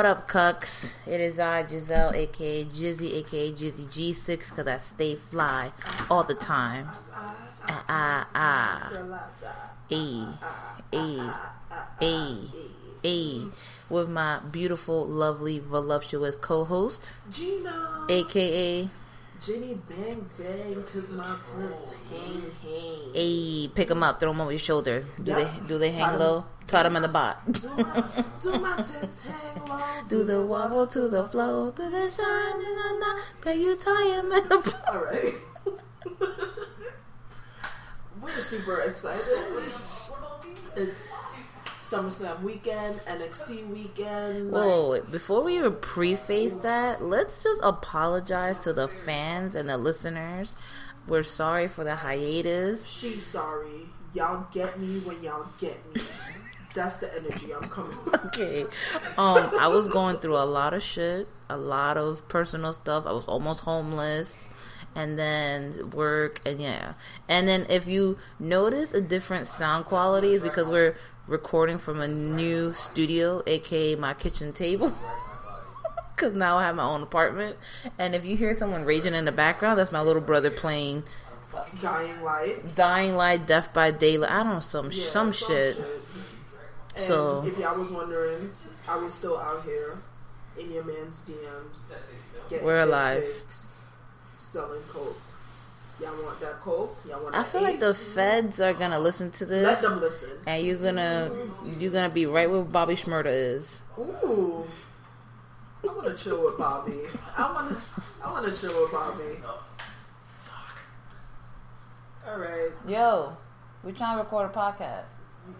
What up, cucks? It is I, Giselle, aka Jizzy, aka Jizzy G6, because I stay fly all the time. Ah, ah, ah. E, E, E, E. With my beautiful, lovely, voluptuous co host, Gina. aka Jenny Bang Bang, cause my tits hang hang. A. Pick them up, throw them over your shoulder. Do Yep. they do they hang hang 'em- low? Tie them in the bot. Do my, do my tits hang low? Do the wobble to the flow, to the shine in the night. That you tie him in the bot. Alright. We're super excited. It's SummerSlam weekend, NXT weekend. like, Whoa, wait, before we even preface that, let's just apologize to the fans and the listeners. We're sorry for the hiatus. she's sorry. Y'all get me when y'all get me. That's the energy I'm coming with. Okay. Um, I was going through a lot of shit, a lot of personal stuff. I was almost homeless. And then work and yeah. And then if you notice a different sound quality is because we're recording from a new studio, aka my kitchen table. Cause now I have my own apartment. And if you hear someone raging in the background, that's my little brother playing Dying light. Dying Light, Death by Daylight. I don't know some Yeah, some shit. And So- if y'all was wondering, I was still out here in your man's DMs. We're alive. pics, selling coke. Y'all want that coke? Y'all want? I feel like the feds are gonna listen to this. Let them listen. And you're gonna you're gonna be right where Bobby Shmurda is. Ooh. I want to chill with Bobby. I want to. I want to chill with Bobby. Fuck. All right. Yo, we're trying to record a podcast.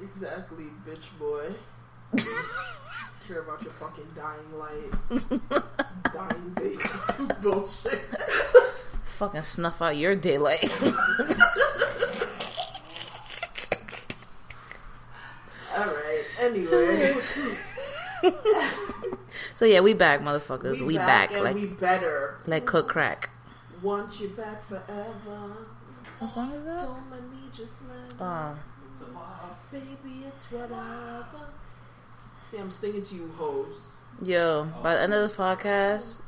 Exactly, bitch boy. Care about your fucking dying light, dying base bullshit. Fucking snuff out your daylight. All right. Anyway, so yeah, we back, motherfuckers. We, back, and like we better. like cook crack. Want you back forever. What song is that? Don't let me just let Oh, baby, it's whatever. See, I'm singing to you, hoes. yo, by the end of this podcast,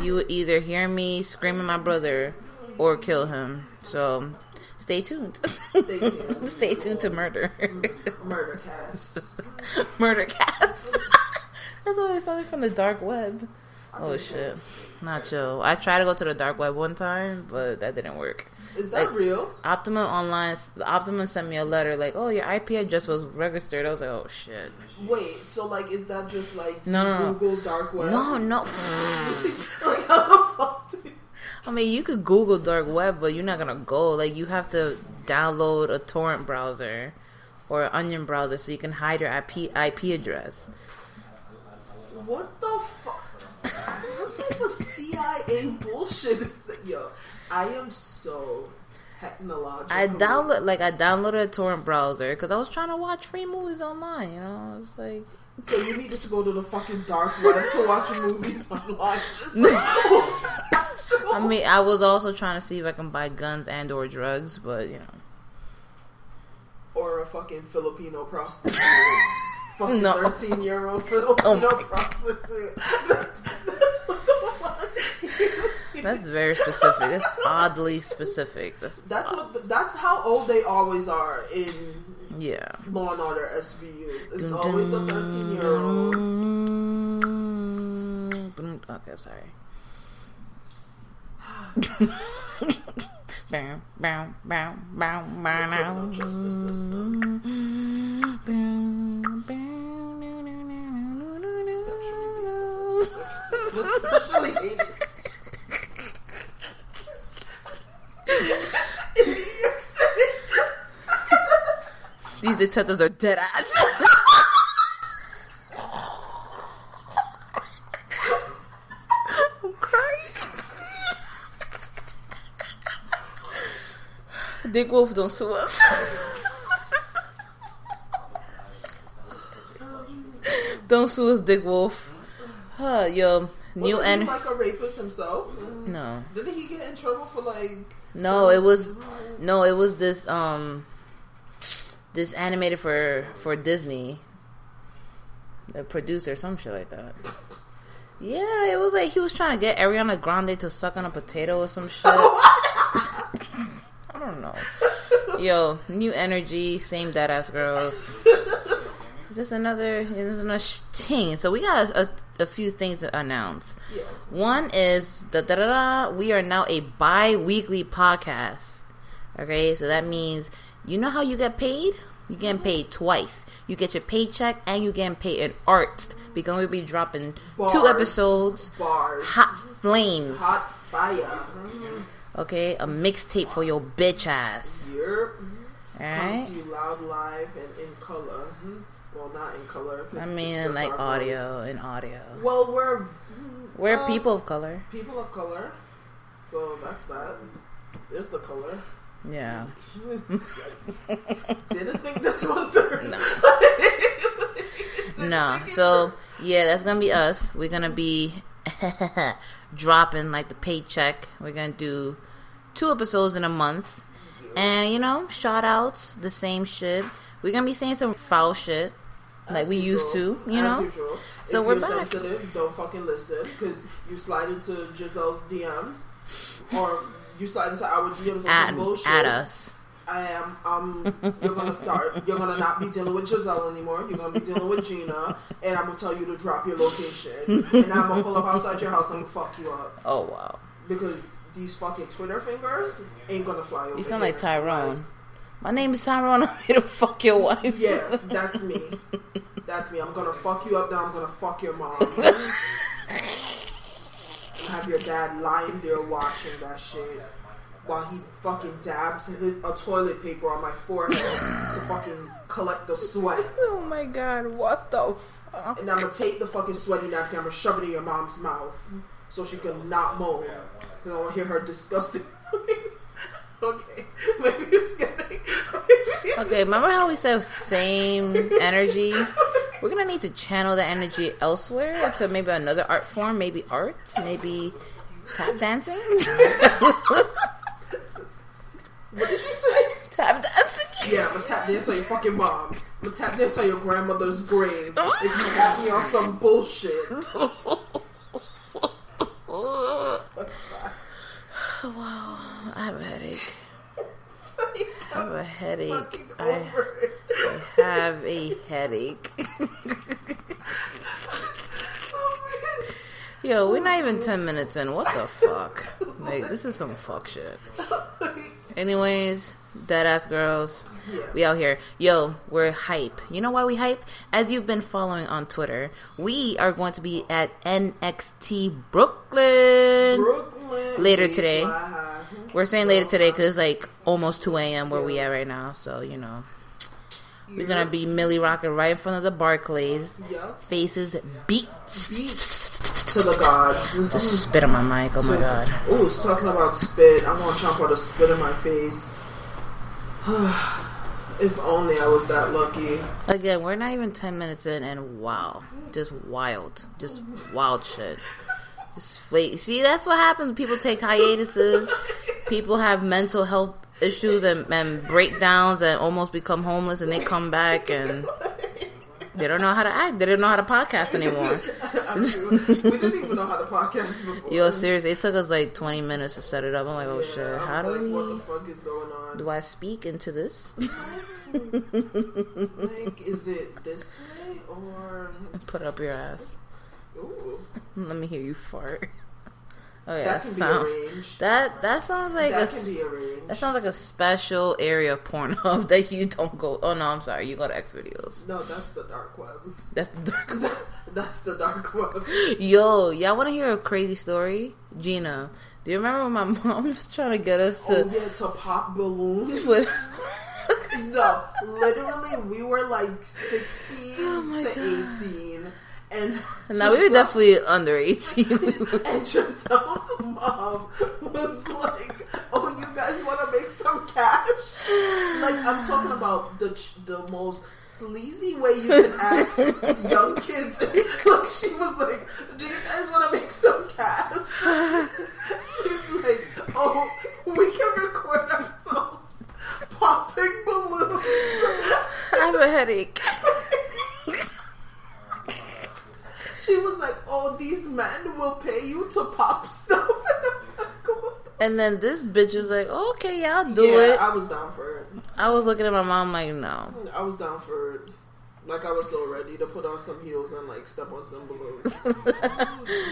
you would either hear me screaming my brother or kill him. So stay tuned. Stay tuned. stay tuned to murder. Murder cast. Murder cast. That's all they sounded from the dark web. Oh shit. Not Joe. I tried to go to the dark web one time, but that didn't work. Is that Like- real? Optimum online, Optimum sent me a letter like, "Oh, your IP address was registered." I was like, "Oh shit." Wait, so like, is that just like No, no, no. Google dark web? No, no. like how the fuck? I mean, you could Google dark web, but you're not gonna go. Like, you have to download a torrent browser or onion browser so you can hide your IP IP address. What the fuck? What type of CIA bullshit is that? Yo, I am so technological. I download like I downloaded a torrent browser because I was trying to watch free movies online. You know, it's like So you needed to go to the fucking dark web to watch movies online. Just I mean, I was also trying to see if I can buy guns and or drugs, but you know, or a fucking Filipino prostitute. fucking No. thirteen year old Filipino Oh my prostitute. That's, that's what the that's very specific. That's oddly specific. That's That's what. That's how old they always are in yeah. Law and Order SVU. It's always a thirteen year old. Okay, I'm sorry. Bow, bow, bow, bow, bow, justice system. These detectives are dead ass. I'm crying. Dick Wolf, don't sue us. don't sue us, Dick Wolf. Huh, yo, new Wasn't he and like a rapist himself. no. Didn't he get in trouble for like? No, it was sons- no, it was this um this animated for for Disney. The producer, some shit like that. Yeah, it was like he was trying to get Ariana Grande to suck on a potato or some shit. I don't know. Yo, new energy, same dead ass girls. Is this another? Is this another sh- thing? So we got a, a few things to announce. Yeah. One is the da da da. We are now a bi-weekly podcast. Okay, so that means you know how you get paid. You getting paid twice. You get your paycheck and you getting paid in art because we'll be dropping two episodes. Bars. Hot flames. Hot fire. Mm-hmm. Okay, a mixtape for your bitch ass. Yep. All Come right. to you loud, live, and in color. Well, not in color. I mean, like audio voice. and audio. Well, we're We're people of color. people of color, so that's that. There's the color. Yeah. Didn't think this one through. No. No. So yeah, that's gonna be us. We're gonna be dropping like the paycheck. We're gonna do two episodes in a month, and you know, shout outs, the same shit. We're gonna be saying some foul shit like As we used to, you As know. usual. So if we're back. sensitive, don't fucking listen because you slide into Giselle's DMs or you slide into our DMs on At, some bullshit. at us. I am. Um, you're gonna start. You're gonna not be dealing with Giselle anymore. You're gonna be dealing with Gina, and I'm gonna tell you to drop your location, and I'm gonna pull up outside your house and fuck you up Oh wow, because these fucking Twitter fingers ain't gonna fly over. you sound like here. Tyrone. My name is Tyrone. I'm here to fuck your wife. Yeah, that's me. That's me. I'm gonna fuck you up. Then I'm gonna fuck your mom. Have your dad lying there watching that shit while he fucking dabs a toilet paper on my forehead to fucking collect the sweat. Oh my god, what the fuck? And I'm gonna take the fucking sweaty napkin. I'm gonna shove it in your mom's mouth so she can not moan. Cause I want to hear her disgusting. okay, maybe it's getting. Okay, remember how we said same energy? We're gonna need to channel the energy elsewhere to maybe another art form, maybe art, maybe tap dancing. What did you say? tap dancing. Yeah, I'm gonna tap dance on your fucking mom. I'm gonna tap dance on your grandmother's grave if you got me on some bullshit. wow, I have a headache. I have a headache. I. I have a headache. Yo, we're not even 10 minutes in. What the fuck? Like, this is some fuck shit. Anyways, dead ass girls. Yeah. We out here. Yo, we're hype. You know why we hype? As you've been following on Twitter, we are going to be at NXT Brooklyn. Brooklyn. Later today. We're saying later today because it's like almost 2 a.m. where we at right now. So, you know. We're gonna be Millie rocking right in front of the Barclays. Yep. Faces beat. To the gods. Just spit on my mic. Oh my god. Ooh, it's talking about spit. I want Ciampa to chomp out a spit in my face. if only I was that lucky. Again, we're not even ten minutes in, and wow, just wild, just wild shit. Just flake. See, that's what happens. People take hiatuses. People have mental health issues and, and breakdowns and almost become homeless, and they come back and they don't know how to act. They don't know how to podcast anymore. I mean, we didn't even know how to podcast before. Yo, seriously, it took us like twenty minutes to set it up. I'm like, oh Yeah, shit, how do like, What we? the fuck is going on? Do I speak into this? Like, is it this way or? Put up your ass. Ooh, Let me hear you fart. Oh yeah, that that sounds that that sounds like that a can be arranged. that sounds like a special area of Pornhub that you don't go. Oh no, I'm sorry, you go to X videos. no, that's the dark web. That's the dark. web. that's the dark web. Yo, y'all want to hear a crazy story? Gina, do you remember when my mom was trying to get us to? oh yeah, to pop balloons. with- no, literally, we were like sixteen Oh to God. eighteen, and no, we were definitely under eighteen. And Giselle's mom was like, "Oh, you guys want to make some cash?" Like I'm talking about the the most sleazy way you can ask young kids. Like she was like, "Do you guys want to make some cash?" She's like, "Oh, we can record ourselves popping balloons." I have a headache. She was like, "Oh, these men will pay you to pop stuff." And like, And then this bitch was like, oh, "Okay, yeah, I'll do yeah, it." I was down for it. I was looking at my mom like, "No." I was down for it. Like I was so ready to put on some heels and like step on some balloons.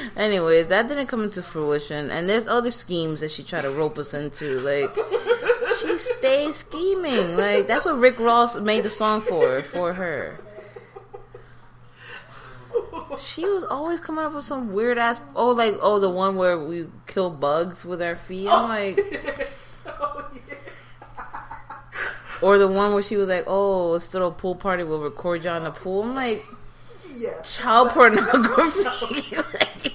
Anyways, that didn't come into fruition, and there's other schemes that she tried to rope us into. Like, she stays scheming. Like, that's what Rick Ross made the song for, for her. She was always coming up with some weird ass. Oh, like oh, the one where we kill bugs with our feet. I'm oh, like, oh yeah. or the one where she was like, oh, let's throw a pool party. We'll record you on the pool. I'm like, Yeah. child pornography. Like,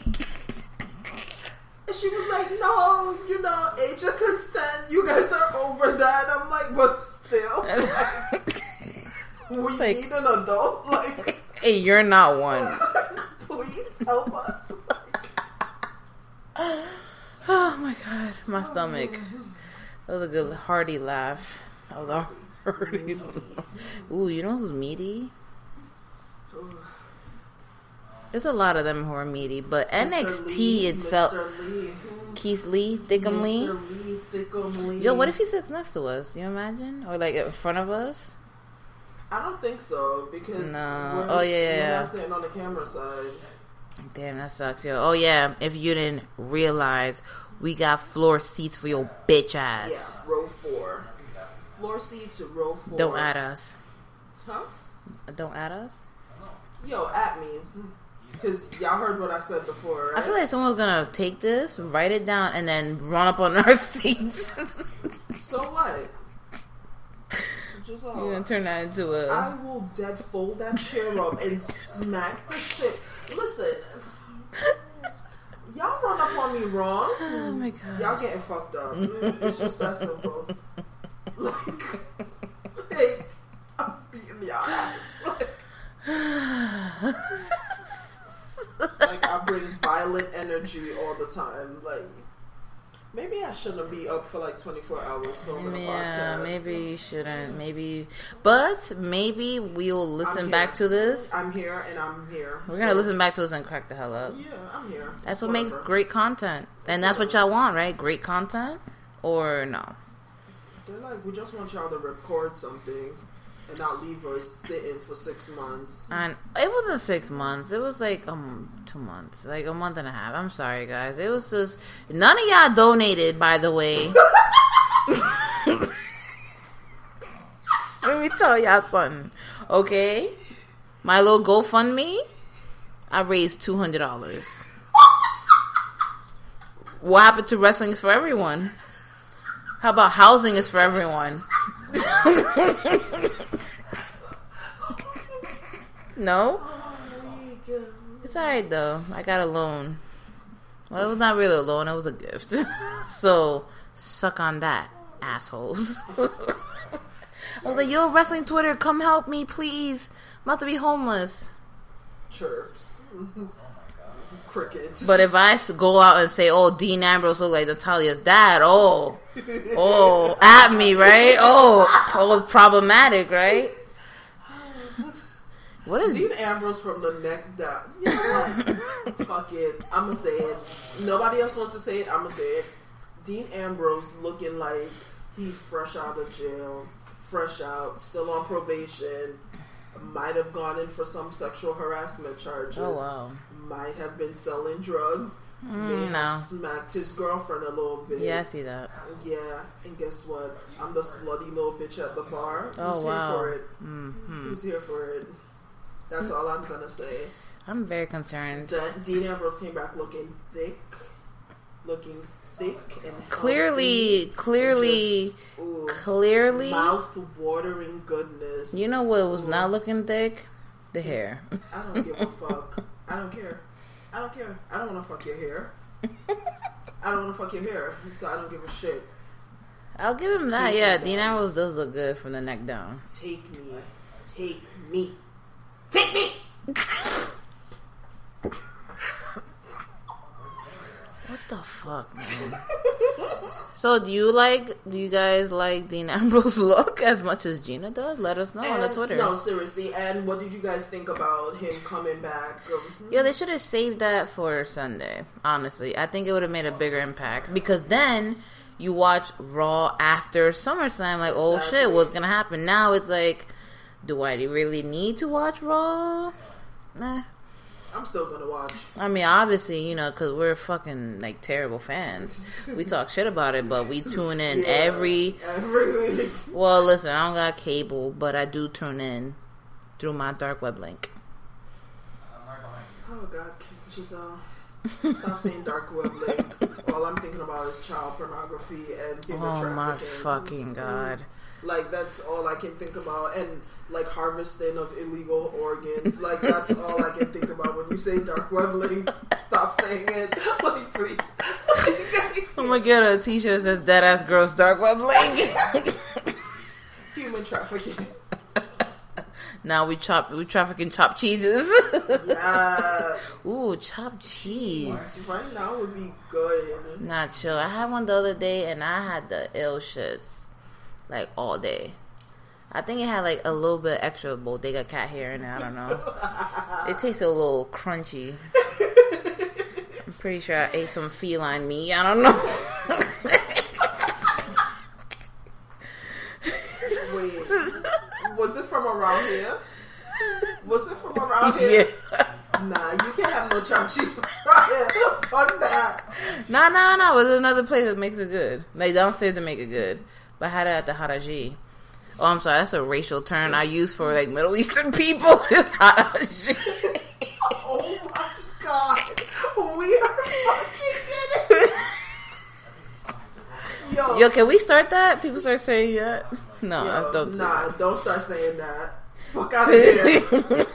And she was like, no, you know, age of consent, you guys are over that. I'm like, but still, like, we Like- need an adult. Like, hey, you're not one. please help us. Oh my god, my stomach. That was a good hearty laugh. That was a hearty. Ooh, you know who's meaty? There's a lot of them who are meaty, but Mr. NXT Lee, itself. Lee, Keith Lee, Thickum Lee. Lee, Thickum Lee. Yo, what if he sits next to us? You imagine, or like in front of us? I don't think so because No. we're, Oh, yeah, yeah, sitting on the camera side. Damn, that sucks, yo. Oh yeah, if you didn't realize, we got floor seats for your bitch ass. Yeah, row four. Floor seats, to row four. Don't add us. Huh? Don't add us. Yo, at me. Because y'all heard what I said before, right? I feel like someone's gonna take this, write it down, and then run up on our seats. So what? Just You're uh, gonna turn that into I a. will dead fold that chair up and smack the shit. Listen, y'all run up on me wrong. Oh my god. Y'all getting fucked up. It's just that simple. Like, hey, I'm beating y'all ass. Like, like I bring violent energy all the time. Like, maybe I shouldn't be up for like 24 hours filming a Yeah, podcast. maybe you shouldn't. Maybe, but maybe we'll listen back to this. I'm here and I'm here. We're gonna listen back to this and crack the hell up. Yeah, I'm here. That's what makes great content, and that's what y'all want, right? Great content, or no? They're like, we just want y'all to record something and not leave her sitting for six months. And it wasn't six months. It was like um two months, like a month and a half. I'm sorry, guys. It was just none of y'all donated, by the way. Let me tell y'all something, okay? My little GoFundMe, I raised two hundred dollars. What happened to wrestling is for everyone? How about housing is for everyone? no, it's alright though. I got a loan. Well, it was not really a loan; it was a gift. so suck on that, assholes. I was like, "Yo, wrestling Twitter, come help me, please. I'm about to be homeless." Chirps. Oh my god. Crickets. But if I go out and say, "Oh, Dean Ambrose look like Natalya's dad," oh, oh, at me, right? Oh, oh, problematic, right? What is Dean Ambrose from the neck down. You know what? Fuck it. I'ma say it. Nobody else wants to say it. I'ma say it. Dean Ambrose looking like he fresh out of jail, fresh out, still on probation. Might have gone in for some sexual harassment charges. Oh, wow. Might have been selling drugs. Mm, no. smacked his girlfriend a little bit. Yeah, I see that. Yeah, and guess what? I'm the slutty little bitch at the bar. Oh, Who's wow. here for it? hmm Who's here for it? That's all I'm gonna say. I'm very concerned. De- Dean Ambrose came back looking thick, looking thick and Clearly, clearly, just, ooh, clearly. mouth-watering goodness. You know what was Ooh. not looking thick? The hair. I don't give a fuck. I don't care. I don't care. I don't want to fuck your hair. I don't want to fuck your hair, so I don't give a shit. I'll give him that. Take Yeah, Dean. Ambrose does look good from the neck down. Take me, take me, take me. What the fuck, man? so, do you like? Do you guys like Dean Ambrose look as much as Gina does? Let us know on the Twitter. No, seriously. And what did you guys think about him coming back? Um, Yo, they should have saved that for Sunday. Honestly, I think it would have made a bigger impact because then you watch Raw after SummerSlam. Like, oh shit, what's gonna happen? Now it's like, do I really need to watch Raw? Nah. I'm still gonna watch. I mean, obviously, you know, because we're fucking like terrible fans. We talk shit about it, but we tune in Yeah, every. every week. Well, listen, I don't got cable, but I do tune in through my dark web link. Oh God, Giselle. Stop saying dark web link. All I'm thinking about is child pornography and human Oh my fucking god! Like that's all I can think about, and like harvesting of illegal organs. Like that's all I can think about when you say dark web link. Stop saying it, like please. I'm gonna get a T-shirt that says "Dead Ass Girls Dark Web Link." human trafficking. now we chop, we trafficking chopped cheeses. Yes. Ooh, chopped cheese. Right now would be good. Not chill. I had one the other day, and I had the ill shits like all day. I think it had like a little bit extra bodega cat hair in it. I don't know. It tastes a little crunchy. I'm pretty sure I ate some feline meat. I don't know. Wait, was it from around here? Was it from around here? yeah. Nah, you can't have no chopped cheese around here. Fuck that. Nah, nah, nah. no. was another place that makes it good. They like, downstairs to make it good. But I had it at the Haraji. Oh, I'm sorry. That's a racial term I use for like Middle Eastern people. It's Haraji. Oh my god, we are fucking in it. Yo, Yo, can we start that? People start saying that. No, yo, that's don't do nah, don't start saying that. Fuck out of here.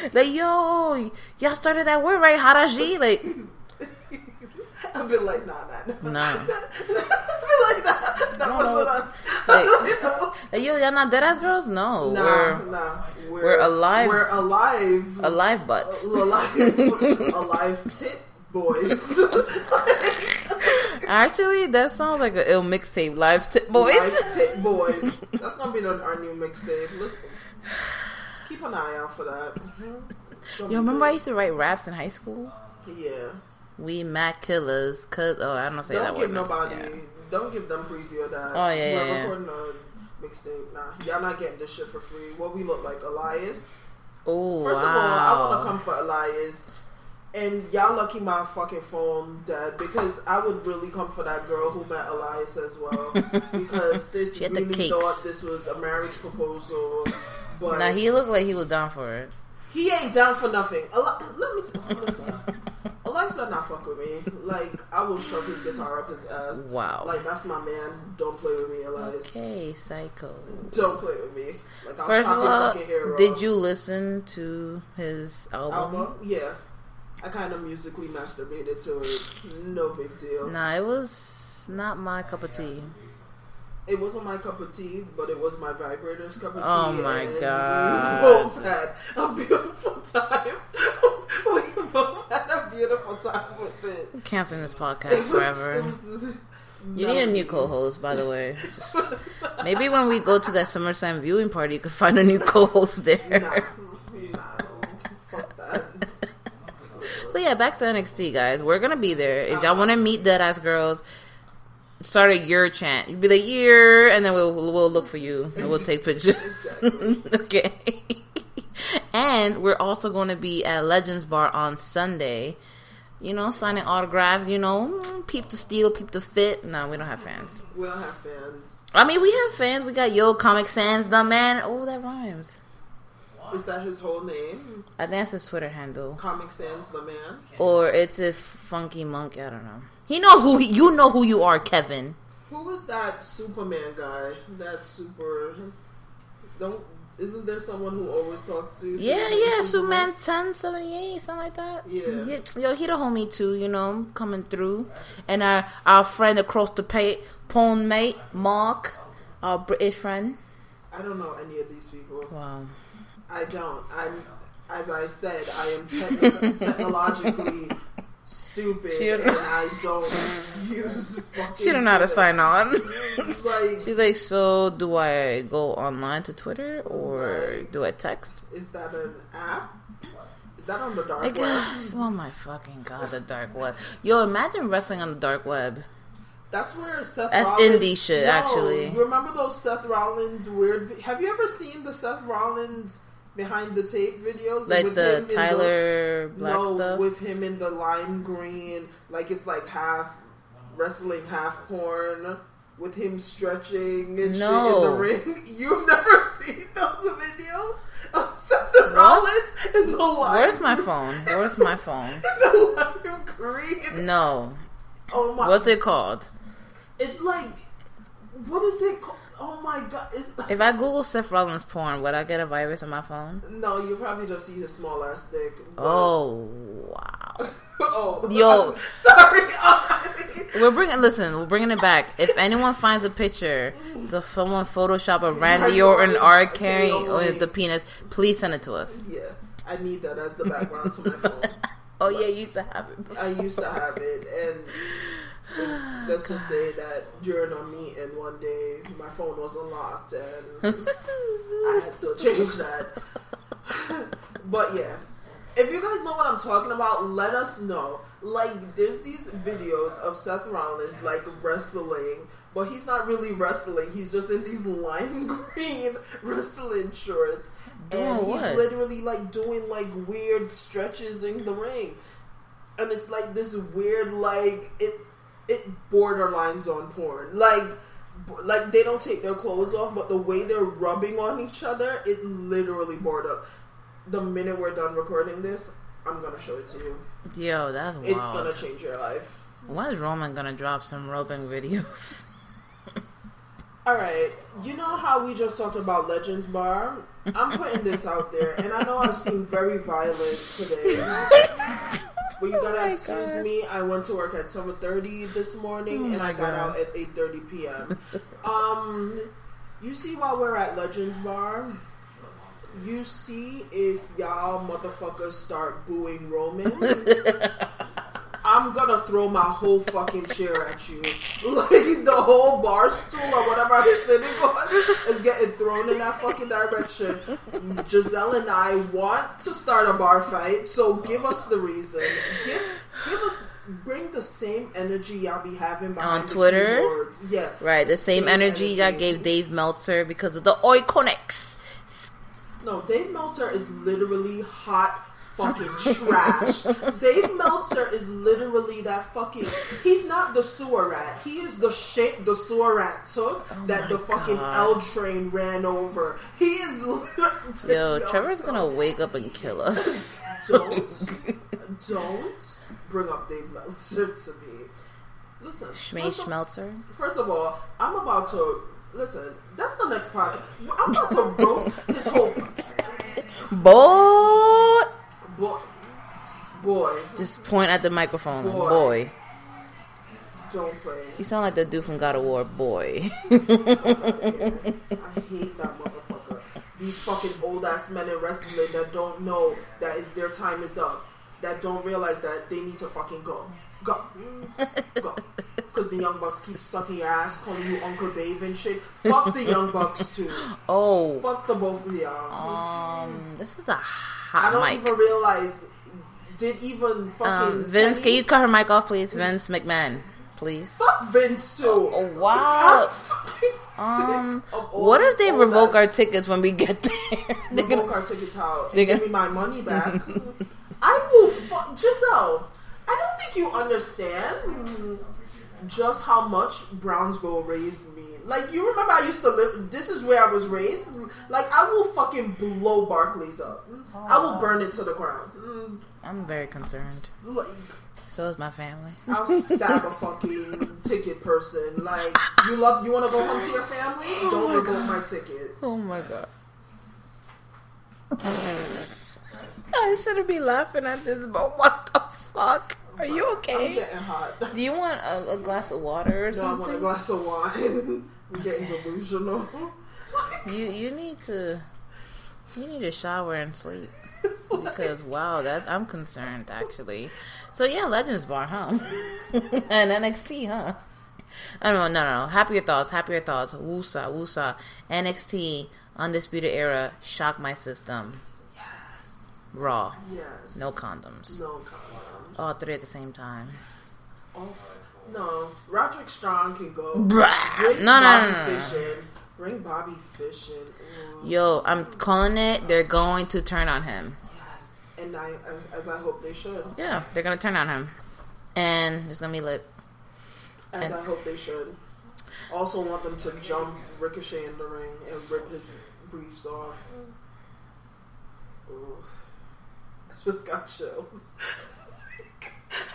like, yo, y'all started that word right, Haraji. Like, I've been like, nah, nah, nah. Nah. I've been like, nah, that wasn't us. Like- like, yo, y'all not dead ass girls? No, nah, we're nah. We're, we're alive- We're alive. alive butts. Uh, alive, alive tit boys. Actually, that sounds like an ill mixtape. Live tip boys. Live tit boys. That's gonna be our new mixtape. Listen, keep an eye out for that. Gonna Yo, remember I used to write raps in high school? Yeah. We Mac killers, cause oh, I don't say that word. Don't give nobody. Yeah. Don't give them preview of that. Oh, yeah, We're yeah, recording a mixtape. Nah, y'all not getting this shit for free. What we look like, Elias? Oh First wow. of all, I want to come for Elias. And y'all lucky my fucking phone dead because I would really come for that girl who met Elias as well. because sis She had the really thought this was a marriage proposal. But Now he looked like he was down for it. he ain't down for nothing. Eli- let me t- listen. Dice better not fuck with me. Like I will shove his guitar up his ass. Wow. Like that's my man. Don't play with me, Elias. Okay, psycho. Don't play with me. Like I'll First of all, did you listen to his album? album? Yeah. I kind of musically masturbated to it. No big deal. Nah, it was not my cup of tea. It wasn't my cup of tea, but it was my vibrator's cup of oh tea. Oh my and God. We both had a beautiful time. we both had a beautiful time with it. Canceling this podcast forever. You need a new co-host, by the way. Just- maybe when we go to that SummerSlam viewing party, you could find a new co-host there. Nah, nah, fuck that. So yeah, back to NXT, guys. We're gonna be there. If y'all want to meet dead ass girls, start a year chant. You be like year, and then we'll we'll look for you and we'll take pictures. Okay. and we're also going to be at Legends Bar on Sunday. You know, signing autographs. You know, mm, peep the steel, peep the fit. No, we don't have fans. We don't have fans. I mean, we have fans. We got Yo Comic Sans, the man. Oh, that rhymes. Is that his whole name? I think that's his Twitter handle. Comic Sans the man. Or it's a funky monkey. I don't know. He knows who he, you know who you are, Kevin. Who was that Superman guy? That super. Don't. Isn't there someone who always talks to? you? Yeah, yeah, Superman ten seventy eight, something like that. Yeah. yo, he the homie too. You know, coming through, and our our friend across the pay, pawn mate Mark, our British friend. I don't know any of these people. Wow. I don't. I'm, as I said, I am technologically stupid, She and I don't use. Fucking She don't know how to sign on. Like, She's like, so do I go online to Twitter or Right. do I text? is that an app? Is that on the dark Like, web? oh my fucking god, the dark web. Yo, imagine wrestling on the dark web. That's where Seth. That's Rollins, indie shit, No, actually. You remember those Seth Rollins weird? Have you ever seen the Seth Rollins behind the tape videos? Like With the Tyler Black no, stuff. with him in the lime green, like it's like half wrestling, half porn, with him stretching and No. shit in the ring. You've never seen those videos of Seth Rollins in the lime. Where's my phone? Where's my phone? the lime green. No. Oh my! What's it called? It's like, what is it called? Oh my god! If I Google Seth Rollins porn, would I get a virus on my phone? no, you probably just see his small ass dick. but- Oh, wow. oh, Yo. sorry. I mean- We're bringing, listen, we're bringing it back. If anyone finds a picture, so someone Photoshop of Randy Orton R carrying with the penis, please send it to us. yeah, I need that as the background to my phone. Oh, yeah, you used to have it. I used to have it, and, and let's just say that during a meeting one day, my phone was unlocked, and I had to change that. but yeah, if you guys know what I'm talking about, let us know. Like, there's these videos of Seth Rollins like wrestling, but he's not really wrestling. He's just in these lime green wrestling shorts. And he's what? literally like doing like weird stretches in the ring. And it's like this weird like it it borderlines on porn. Like like they don't take their clothes off, but the way they're rubbing on each other, it literally border. The minute we're done recording this, I'm gonna show it to you. Yo, that's wild. It's gonna change your life. Why is Roman gonna drop some roping videos? All right, you know how we just talked about Legends Bar? I'm putting this out there, and I know I've seem very violent today. But you gotta Oh excuse God. me. I went to work at seven thirty this morning, Oh and I got God. out at eight thirty p.m. um, you see, while we're at Legends Bar, you see if y'all motherfuckers start booing Roman. I'm gonna throw my whole fucking chair at you. Like the whole bar stool or whatever I'm sitting on is getting thrown in that fucking direction. Giselle and I want to start a bar fight, so give us the reason. Give give us bring the same energy y'all be having On Twitter? keyboards. Yeah. right, the same, energy I gave Dave Meltzer because of the IIconics. No, Dave Meltzer is literally hot fucking trash. Dave Meltzer is literally that fucking. He's not the sewer rat. He is the shit the sewer rat took oh that the fucking God. L train ran over. He is. Yo, Trevor's gonna wake up and kill us. Don't, don't bring up Dave Meltzer to me. Listen, Schmee first of- Schmelzer. First of all, I'm about to listen. That's the next podcast. I'm about to roast this whole Boy! Boy. Boy, Just point at the microphone. Boy. Boy. don't play. You sound like the dude from God of War. Boy. I hate that motherfucker. These fucking old ass men in wrestling that don't know that their time is up. That don't realize that they need to fucking go. Go. Go. Because the Young Bucks keep sucking your ass, calling you Uncle Dave and shit. Fuck the Young Bucks too. oh. Fuck the both of y'all. Um, this is a I don't mic. even realize. Did even fucking Um, Vince, can you cut her mic off, please? Vince McMahon, please. fuck Vince too? Oh, wow. Fucking sick Um, of all what if they revoke our tickets when we get there? They're revoke gonna- our tickets out and give me my money back? I will. Fu- Giselle, I don't think you understand just how much Brownsville raised me. Like you remember, I used to live. This is where I was raised. Like I will fucking blow Barclays up. I will burn it to the ground. Mm, I'm very concerned. Like So is my family. I'll stab a fucking ticket person. Like you love, you want to go home to your family? Don't revoke my ticket. Oh my god. I shouldn't be laughing at this, but what the fuck? Are you okay? I'm getting hot. Do you want a, a glass of water or something? No, I want a glass of wine. I'm getting delusional. You you need to you need to shower and sleep because wow, that's I'm concerned actually. So yeah, Legends Bar, huh? and NXT, huh? I don't know, no, no, no. Happier thoughts, happier thoughts. Woosa, woosa. NXT, Undisputed Era, shock my system. yes. Raw, Yes. no condoms. No condoms. All three at the same time. Oh, no. Roderick Strong can go. Bring No, no, Bobby no, no, no. Fish in. Bring Bobby Fish in. Ooh, Yo, I'm calling it. They're going to turn on him. yes. And I, as I hope they should. Yeah, they're gonna turn on him, and it's gonna be lit. As And- I hope they should. Also want them to jump Ricochet in the ring and rip his briefs off. Ooh. I just got chills.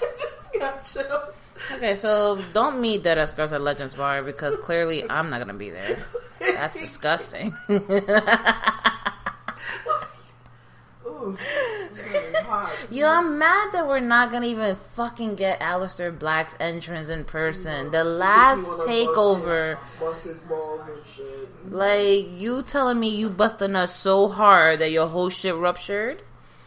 I just got chills. Okay, so don't meet Dead Ass Girls at Legends Bar because clearly I'm not gonna be there. That's disgusting. Ooh. Yo, I'm mad that we're not gonna even fucking get Aleister Black's entrance in person. The last Because he wanna takeover, Bust his, balls and shit. like you telling me you busted us so hard that your whole shit ruptured.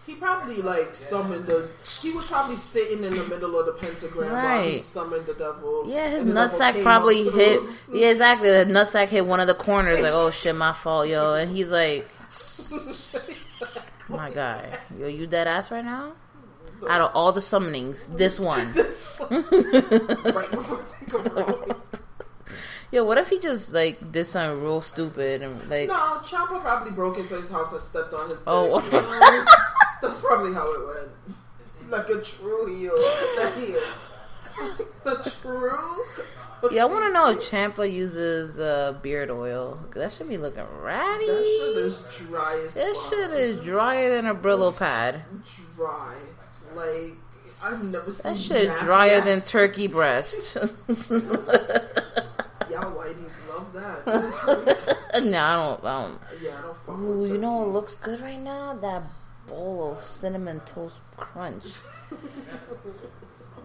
He probably like summoned the. He was probably sitting in the middle of the pentagram while he Right. summoned the devil. Yeah, his nutsack probably hit. Yeah, exactly. The nutsack hit one of the corners. Like, oh shit, my fault, yo. And he's like, my guy, yo, you dead ass right now? Out of all the summonings, this one. This one. right before takeover. Yo, what if he just like did something real stupid and like? No, Ciampa probably broke into his house and stepped on his. Oh. dick, you know? that's probably how it went. Like a true heel. That heel. A true. Yeah, I want to know if Ciampa uses uh, beard oil. That should be looking ratty. That shit is dry as That fuck. shit is drier than a Brillo pad. dry. Like I've never seen That shit drier than turkey breast. Y'all whiteys love that. no, I don't. I don't. yeah, I don't fuck Ooh, with you know what looks good right now? That bowl of cinnamon toast crunch.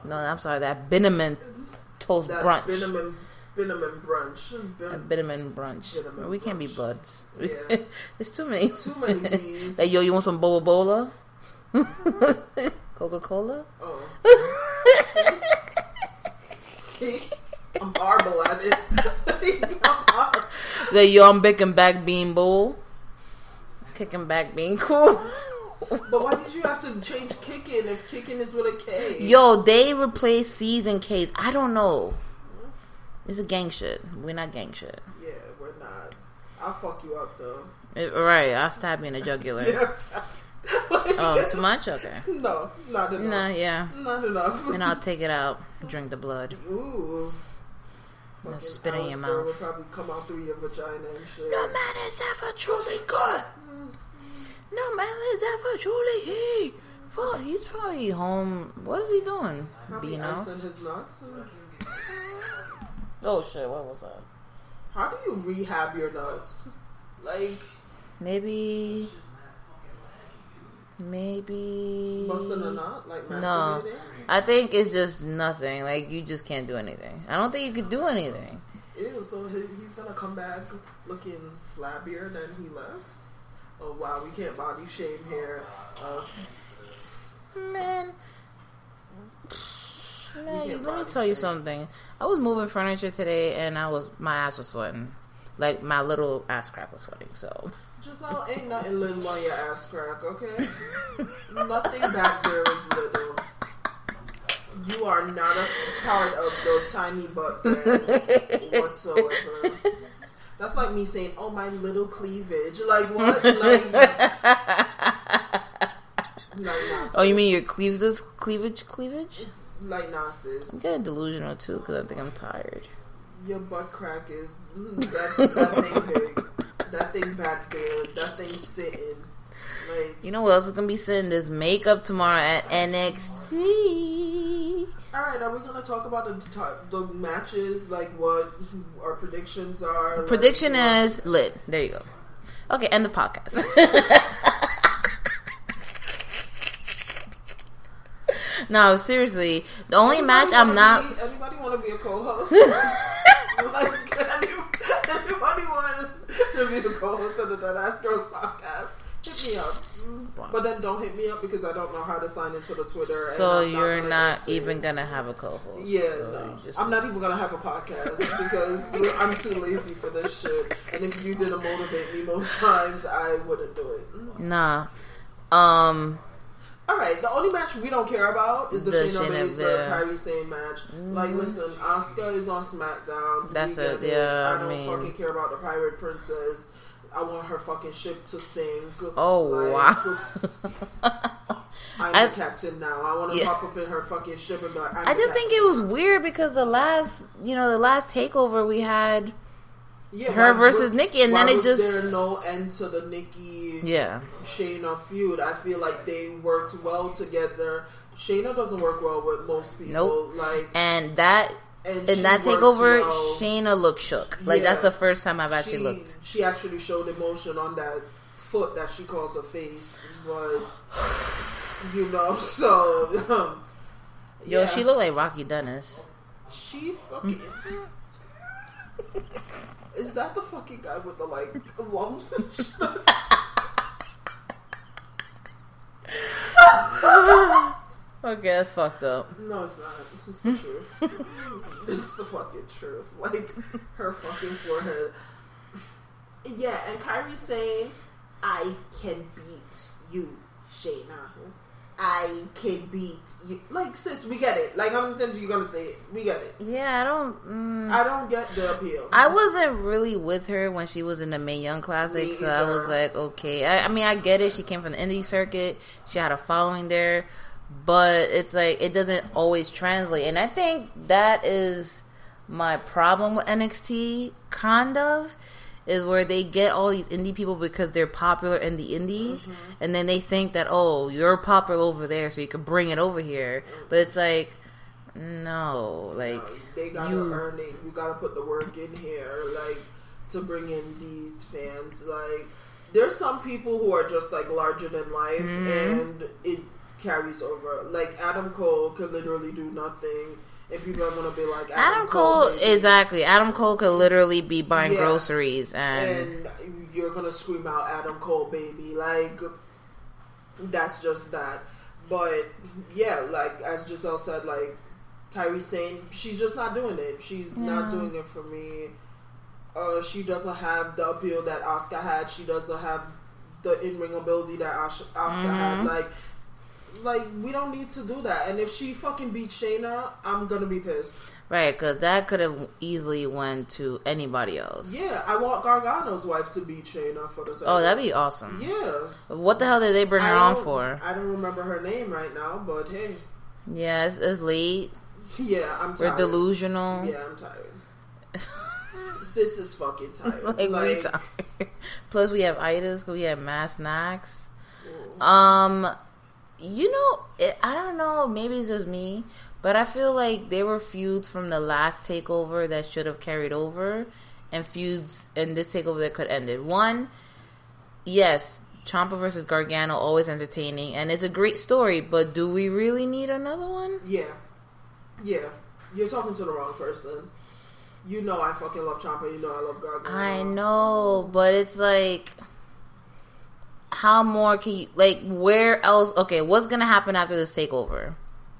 no, I'm sorry, that Binneman toast that brunch. Binneman brunch. That Bin- brunch. We can't be buds. Yeah. it's too many. Too many. Hey, yo, you want some Boba Bola? Coca Cola? Oh. I'm horrible at it. The yo, I'm baking back bean bowl. Kicking back bean cool. but why did you have to change kicking if kicking is with a K? Yo, they replaced C's and K's. I don't know. It's a gang shit. We're not gang shit. Yeah, we're not. I'll fuck you up though. It- right, I'll stab you in the jugular. Yeah. like, Oh, too much? Okay. No, not enough. No, yeah. Not enough. And I'll take it out, drink the blood. Ooh. And Fucking spit in your mouth. would probably come out through your vagina and shit. No man is ever truly good. No man is ever truly he. Fuck, he's probably home. What is he doing? Probably Being off? his nuts. Oh shit, what was that? How do you rehab your nuts? Like Maybe. Maybe. busting a nut? Like No. I think it's just nothing. Like, you just can't do anything. I don't think you could do anything. Ew, so he, he's gonna come back looking flabbier than he left? Oh wow, we can't body shame here. Uh, Man. Man, let me body tell you something. I was moving furniture today and I was my ass was sweating. Like my little ass crack was sweating, so Giselle, ain't nothing little on your ass crack, okay? nothing back there is little. You are not a part of the tiny butt gang whatsoever. That's like me saying, "Oh, my little cleavage." Like what? Like, like Oh, you mean your cleavage cleavage cleavage? like sis. I'm getting delusional too because I think I'm tired. Your butt crack is mm, that, that thing big. That thing back there. That thing sitting. Like, You know what else is gonna be sitting? This makeup tomorrow at NXT. all right, are we gonna talk about the the matches? Like what our predictions are? Like, Prediction know, is lit. There you go. Okay, end the podcast. no, seriously, the only Anybody match I'm not. Be, anybody want to be a co-host? like any, anybody be the co-host of the Dead Ass Girls podcast? Hit me up. But then don't hit me up because I don't know how to sign into the Twitter. So you're gonna not even gonna have a co-host. Yeah, so no. just- I'm not even gonna have a podcast because I'm too lazy for this shit. And if you didn't motivate me most times, I wouldn't do it. Nah. Um. All right, the only match we don't care about is the, The Shayna Baszler. Kairi Sane match. Like, mm. listen, Asuka is on SmackDown. That's it, yeah, I I don't mean- fucking care about the Pirate Princess. I want her fucking ship to sink. Oh Like, wow. I'm I- the captain now. I want to Yeah. pop up in her fucking ship and be like, I just think it was weird because the last, you know, the last takeover we had. Yeah, her why versus was- Nikki, and then it just- there no end to the Nikki Yeah. Shayna feud. I feel like they worked well together. Shayna doesn't work well with most people. Nope. Like And that and in that takeover, well. Shayna looked shook. Like that's the first time I've actually she, looked. She actually showed emotion on that foot that she calls her face, but you know, so um, Yo, yeah. she looked like Rocky Dennis. She fucking. Is that the fucking guy with the like lumps and shit? Okay, that's fucked up. No, it's not. It's just the truth. it's the fucking truth. Like her fucking forehead. Yeah, and Kairi saying, "I can beat you, Shayna. I can beat you." Like, sis, we get it. Like, how many times are you gonna say it? We get it. Yeah, I don't. Mm, I don't get the appeal. I wasn't really with her when she was in the Mae Young Classic, so I was like, okay. I, I mean, I get it. She came from the indie circuit. She had a following there, but it's like it doesn't always translate, and I think that is my problem with NXT. Kind of is where they get all these indie people because they're popular in the indies, Mm-hmm. and then they think that oh, you're popular over there, so you can bring it over here. But it's like, no, like they gotta you- earn it. You gotta put the work in here, like to bring in these fans. Like there's some people who are just like larger than life, Mm-hmm. and it carries over. Like Adam Cole could literally do nothing, and people are gonna be like, Adam, Adam Cole, baby." exactly. Adam Cole could literally be buying Yeah. groceries, and, and you're gonna scream out Adam Cole, baby. Like that's just that. But yeah, like as Giselle said, like Kairi saying she's just not doing it. She's not doing it for me. Uh, she doesn't have the appeal that Asuka had. She doesn't have the in ring ability that Asuka had. Like Like we don't need to do that. And if she fucking beat Shayna, I'm gonna be pissed. Right, because that could have easily went to anybody else. Yeah, I want Gargano's wife to beat Shayna for the. Oh, that'd be awesome. Yeah. What the hell did they bring her on for? I don't remember her name right now, but hey, Yeah, it's, it's late. yeah, I'm Tired. We're delusional. Yeah, I'm tired. Sis is fucking tired. like, like, we tired. Plus, we have itis. We have mass snacks. Um, you know, it, I don't know. Maybe it's just me, but I feel like there were feuds from the last takeover that should have carried over, and feuds in this takeover that could end it. One, yes, Ciampa versus Gargano always entertaining, and it's a great story. But do we really need another one? yeah, yeah. You're talking to the wrong person. You know I fucking love Ciampa. You know I love Gargano. I know, but it's like, how more can you like? Where else? Okay, what's gonna happen after this takeover?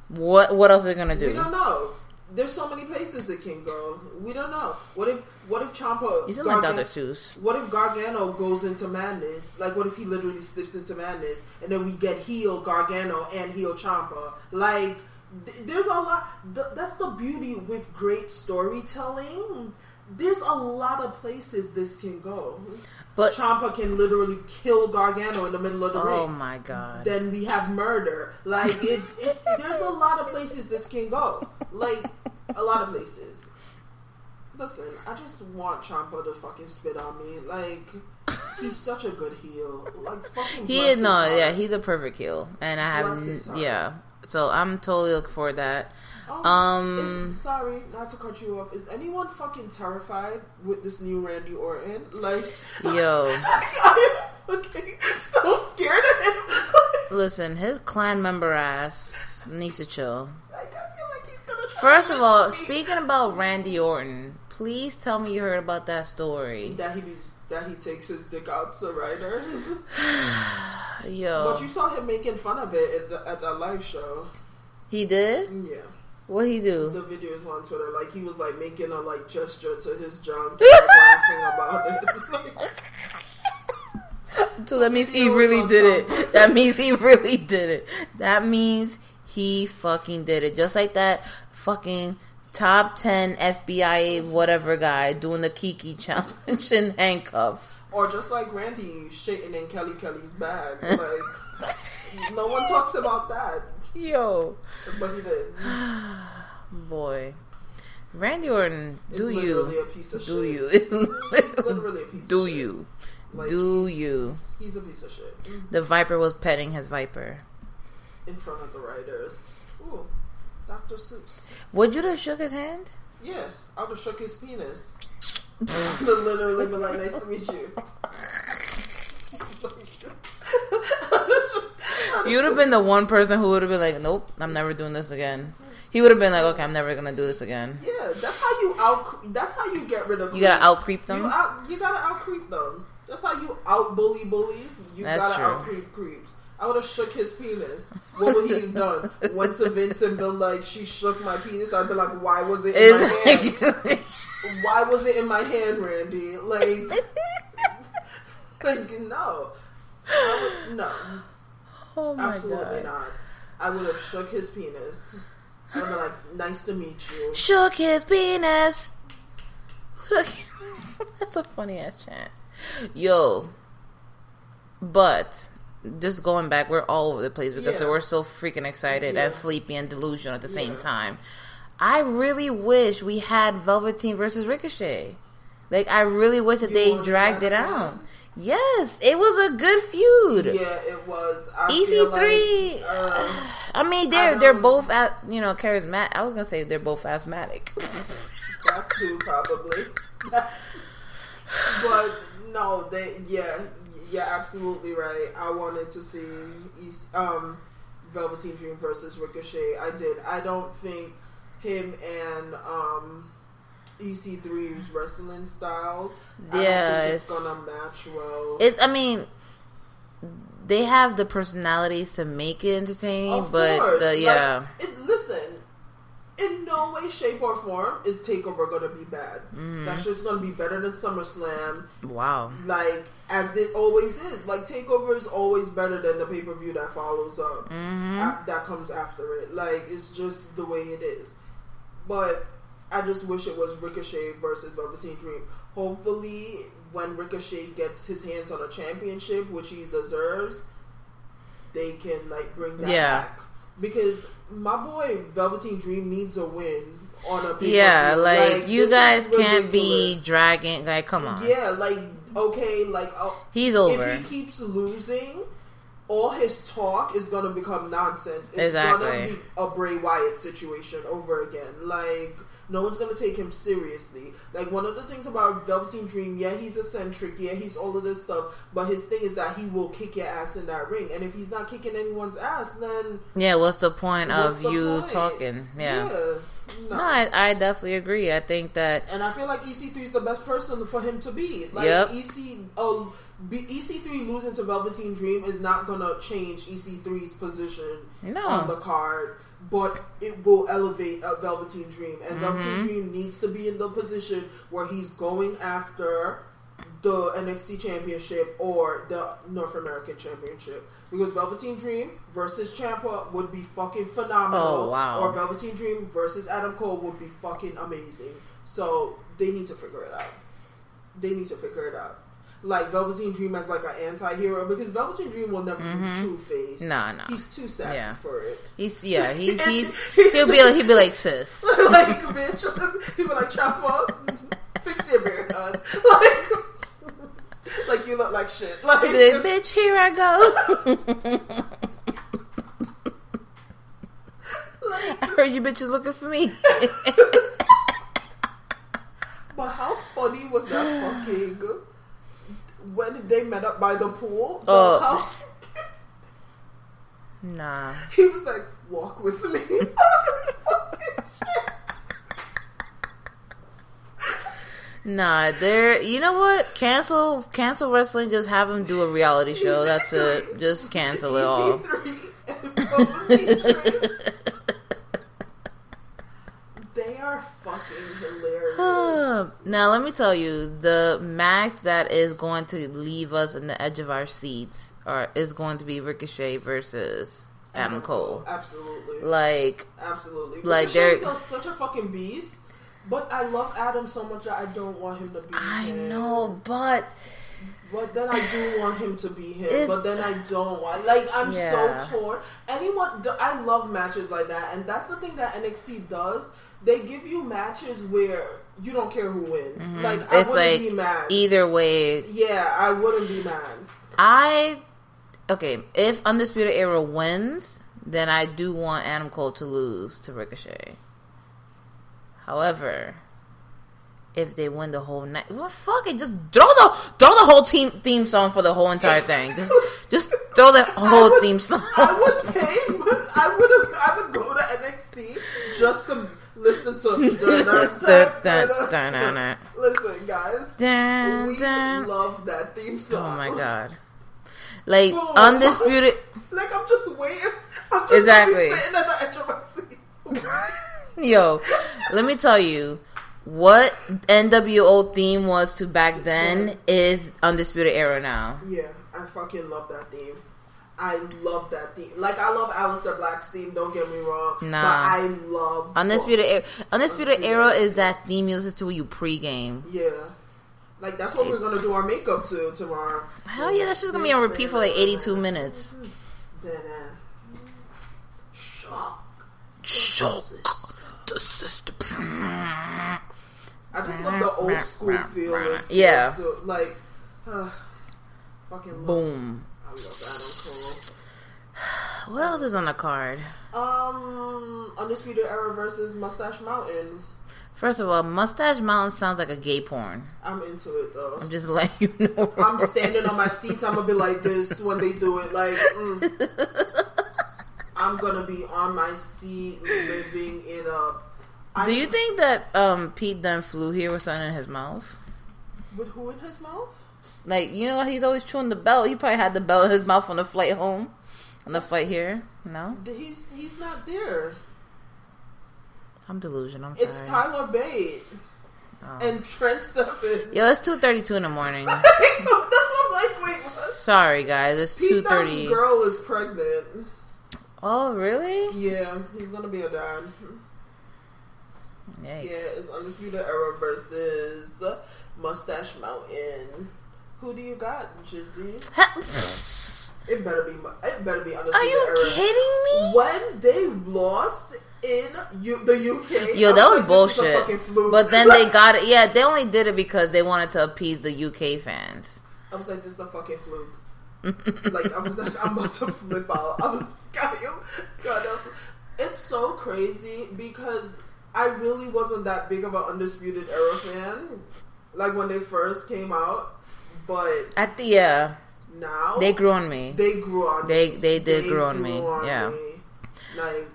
What What else are they gonna do We do? don't know. There's so many places it can go. We don't know. What if What if Ciampa? You sound like Dr. Seuss. What if Gargano goes into madness? Like, what if he literally slips into madness, and then we get heel Gargano and heel Ciampa? Like, th- there's a lot. Th- that's the beauty with great storytelling. There's a lot of places this can go. But Ciampa can literally kill Gargano in the middle of the oh ring oh my god, then we have murder. Like it, it, there's a lot of places this can go. Like a lot of places. Listen, I just want Ciampa to fucking spit on me. Like he's such a good heel. Like fucking. he is no, heart. yeah, he's a perfect heel, and I have Bless heart. yeah. So I'm totally looking for that. Um, Um, is, sorry, not to cut you off. Is anyone fucking terrified with this new Randy Orton? Like, Yo. I am fucking so scared of him. Listen, his clan member ass needs to chill. like, I feel like he's gonna try First to of all, me. speaking about Randy Orton, please tell me you heard about that story. that he be, that he takes his dick out to writers. Yo, But you saw him making fun of it at, the, at that live show. he did. Yeah, What he the do? video is on Twitter. Like he was like making a like gesture to his junk, and, like, laughing about it. So that means he really did top. it. That means he really did it. That means he fucking did it. Just like that fucking top ten FBI whatever guy doing the Kiki challenge in handcuffs. or just like Randy shitting in Kelly Kelly's bag. Like no one talks about that, Yo, but he did. boy, Randy Orton, do literally you? a piece of Do shit. you? Literally a piece. do of shit. Do you? Like, Do he's- you? He's a piece of shit. The Viper was petting his Viper. in front of the writers. Ooh, Dr. Seuss. Would you have shook his hand? Yeah, I would have shook his penis. to literally be like, nice to meet you. You would have been the one person who would have been like, "Nope, I'm never doing this again." He would have been like, "Okay, I'm never gonna do this again." Yeah, that's how you out. That's how you get rid of. You gotta out creep them. You, out, you gotta out creep them. That's how you out bully bullies. You That's gotta true. out creep creeps. I would have shook his penis. What would he have done? Went to Vince and been like, "She shook my penis." I'd be like, "Why was it in my hand? Why was it in my hand, Randy?" Like, like no, would, no. oh my Absolutely god! not. I would have shook his penis. I'd be like, nice to meet you. Shook his penis. That's a funny ass chant. Yo, but just going back, we're all over the place because Yeah. we're so freaking excited Yeah. and sleepy and delusional at the same time. I really wish we had Velveteen versus Ricochet. Like, I really wish that You they dragged it out. Yes, it was a good feud. Yeah, it was. I feel EC3. like, uh, I mean, they're they're both at you know charismatic. I was gonna say they're both asthmatic. that too, probably. but no, they. Yeah, yeah, absolutely right. I wanted to see East, um, Velveteen Dream versus Ricochet. I did. I don't think him and um, EC3's wrestling styles. I Yeah, don't think it's, it's- gonna match well. It. I mean, they have the personalities to make it entertaining, Of but course. the Like, yeah, it, listen, in no way, shape, or form is Takeover gonna be bad. Mm-hmm. That's just gonna be better than SummerSlam. Wow. Like as it always is. Like Takeover is always better than the pay per view that follows up. Mm-hmm. a- that comes after it. Like it's just the way it is. But I just wish it was Ricochet versus Velveteen Dream. Hopefully, when Ricochet gets his hands on a championship, which he deserves, they can like bring that Yeah. back. Because my boy Velveteen Dream needs a win on a pay-per-view. Yeah, like, you guys can't be dragging. Like, come on. Yeah, like okay, like uh, He's over. if he keeps losing, all his talk is gonna become nonsense. It's Exactly. gonna be a Bray Wyatt situation over again. Like no one's gonna take him seriously. Like one of the things about Velveteen Dream, yeah, he's eccentric, yeah, he's all of this stuff, but his thing is that he will kick your ass in that ring. And if he's not kicking anyone's ass, then Yeah, what's the point what's of the you point? talking? Yeah. No. No, I, I definitely agree. I think that And I feel like EC3 is the best person for him to be. Like Yep. EC, oh, be, EC3 losing to Velveteen Dream is not gonna change EC3's position No. on the card, but it will elevate Velveteen Dream. And Mm-hmm. Velveteen Dream needs to be in the position where he's going after the NXT Championship or the North American Championship. Because Velveteen Dream versus Ciampa would be fucking phenomenal. Oh, wow. Or Velveteen Dream versus Adam Cole would be fucking amazing. So they need to figure it out. They need to figure it out. Like Velveteen Dream as like an anti-hero because Velveteen Dream will never be mm-hmm. true face. Nah, nah. He's too sassy Yeah. for it. he's yeah he's he's he'll be he'll be like sis. like bitch, he'll be like Ciampa, fix your beard, hon. Like, like you look like shit. Like, like, bitch, here I go. I heard you bitches looking for me. but how funny was that fucking when they met up by the pool? Oh. how- nah. he was like, "Walk with me." Fucking shit. Nah, they're you know what? Cancel cancel wrestling, just have them do a reality show. That's it. Just cancel it all. EC3 and Velveteen Dream. They are fucking hilarious. now let me tell you, the match that is going to leave us in the edge of our seats are is going to be Ricochet versus Adam Cole. Absolutely. Like Absolutely. Like, they're- such a fucking beast. But I love Adam so much that I don't want him to be I him. know, but But then I do want him to be him. But then I don't want. Like, I'm Yeah. so torn. Anyone. I love matches like that. And that's the thing that NXT does. They give you matches where you don't care who wins. Like, I Mm-hmm. it's wouldn't like be mad. either way. yeah, I wouldn't be mad. I okay. If Undisputed Era wins, then I do want Adam Cole to lose to Ricochet. However, if they win the whole night, well, fuck it, just throw the throw the whole team theme song for the whole entire thing. Just just throw the whole would- theme song. I would pay, but I would I would go to NXT just to listen to. dun, dun, dun. Listen, guys, Dun, we love that theme song. Oh my god! Like Boom. undisputed. Like I'm just waiting. I'm just exactly. sitting at the edge of my seat. Yo, let me tell you what NWO theme was to back then is Undisputed Era now. yeah, I fucking love that theme. I love that theme. Like I love Aleister Black's theme. Don't get me wrong. Nah. but I love Undisputed Era, Undisputed Undisputed Era is that theme music to when you pregame. Yeah. Like that's what we're gonna do our makeup to tomorrow. Hell yeah, that's just gonna be on repeat for like 82 minutes. Then, uh, shock. Shock system. I just love the old school feel. Yeah. to- like, uh, fucking love, Boom. I love Adam What else is on the card? Um, Undisputed Era versus Mustache Mountain. First of all, Mustache Mountain sounds like a gay porn. I'm into it though. I'm just letting you know. I'm standing on my seats. I'm gonna be like this when they do it. Like, mm. I'm gonna be on my seat, living it up. I, Do you think that um, Pete Dunne flew here with something in his mouth? with who in his mouth? Like, you know, he's always chewing the belt. He probably had the belt in his mouth on the flight home. On the flight here. No? He's he's not there. I'm delusional. I'm sorry. It's Tyler Bate and Trent Seven. Yo, it's two thirty two in the morning. That's what I'm like. Wait, what? Sorry, guys. It's two thirty. girl is pregnant. Oh, really? Yeah, he's gonna be a dad. Yikes. Yeah, it's Undisputed Era versus Mustache Mountain. Who do you got, Jizzy? It better be. It better be Undisputed Are you Era. kidding me? When they lost in U- the UK, Yo, that was like, this is a bullshit. But then they got it. Yeah, they only did it because they wanted to appease the UK fans. I was like, this is a fucking fluke. like I was like, I'm about to flip out. I was God, God, it's so crazy because I really wasn't that big of an Undisputed Era fan. Like when they first came out, but At the yeah, now they grew on me. They grew on. They- me. they did grow on me, yeah. me. Like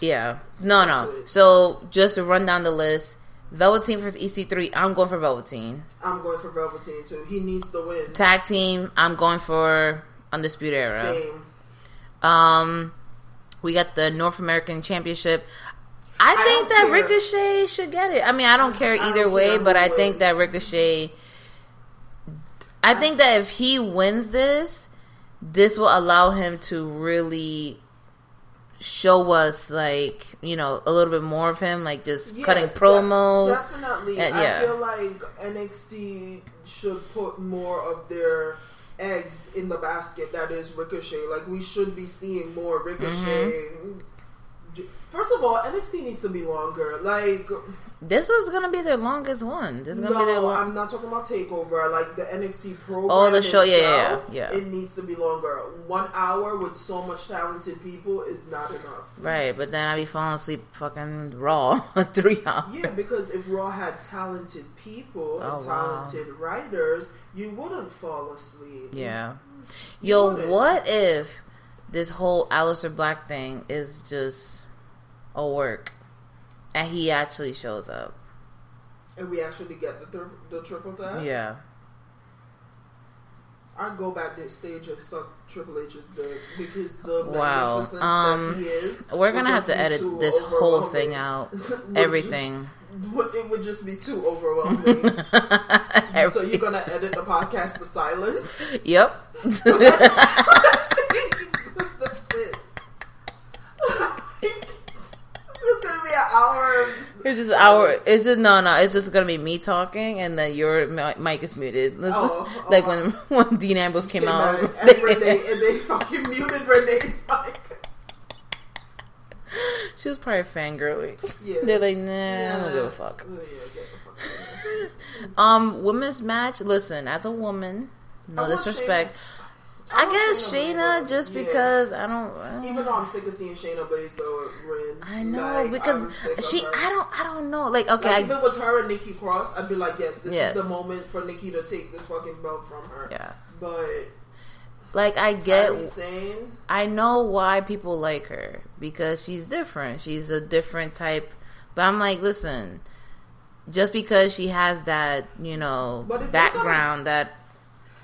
Yeah, no, no. So just to run down the list: Velveteen versus EC3. I'm going for Velveteen. I'm going for Velveteen too. He needs the win. Tag team. I'm going for Undisputed Era. Same. Um, we got the North American Championship. I I think that care. Ricochet should get it. I mean, I don't care either don't way, care but I think that Ricochet. I think that if he wins this, this will allow him to really show us, like you know, a little bit more of him, like just Yeah, cutting promos. definitely. Uh, I feel like NXT should put more of their eggs in the basket that is Ricochet. Like we should be seeing more Ricochet. Mm-hmm. First of all, NXT needs to be longer. Like This was gonna be their longest one. This is gonna be their no, long- I'm not talking about Takeover. Like the NXT program. Oh, the show, yeah, yeah, yeah, yeah. It needs to be longer. One hour with so much talented people is not enough. right. But then I'd be falling asleep fucking raw three hours. Yeah, because if Raw had talented people Oh, and wow. talented writers, you wouldn't fall asleep. Yeah. Yo, wouldn't. what if this whole Aleister Black thing is just a work and he actually shows up? And we actually get the thir- the triple threat. Yeah. I'd go back there stage and suck Triple H's dick because the Wow. magnificence Um, that he is. We're gonna have to edit this whole thing out. Everything. just- it would just be too overwhelming. so you're gonna edit the podcast to silence. Yep. That's it. it's gonna be an hour. It's just our. It's just no, no. It's just gonna be me talking, and then your mic is muted. Listen, Oh, like oh. when when Dean Ambrose came, Came out, out, and Renee, and they fucking muted Renee's mic. she was probably fangirling. Yeah. They're like, nah, I don't give a fuck. Yeah, fuck out of here. Um, women's match. Listen, as a woman, no disrespect. I, want guess Shayna just yeah. because I don't. uh, Even though I'm sick of seeing Shayna Baszler win. I know like, because I'm sick of she. I don't. I don't know. Like, okay, Like, if it was her and Nikki Cross, I'd be like, yes, this Yes. is the moment for Nikki to take this fucking belt from her. yeah. But Like, I get. I know why people like her because she's different. She's a different type. But I'm like, listen, just because she has that, you know, But if they're background that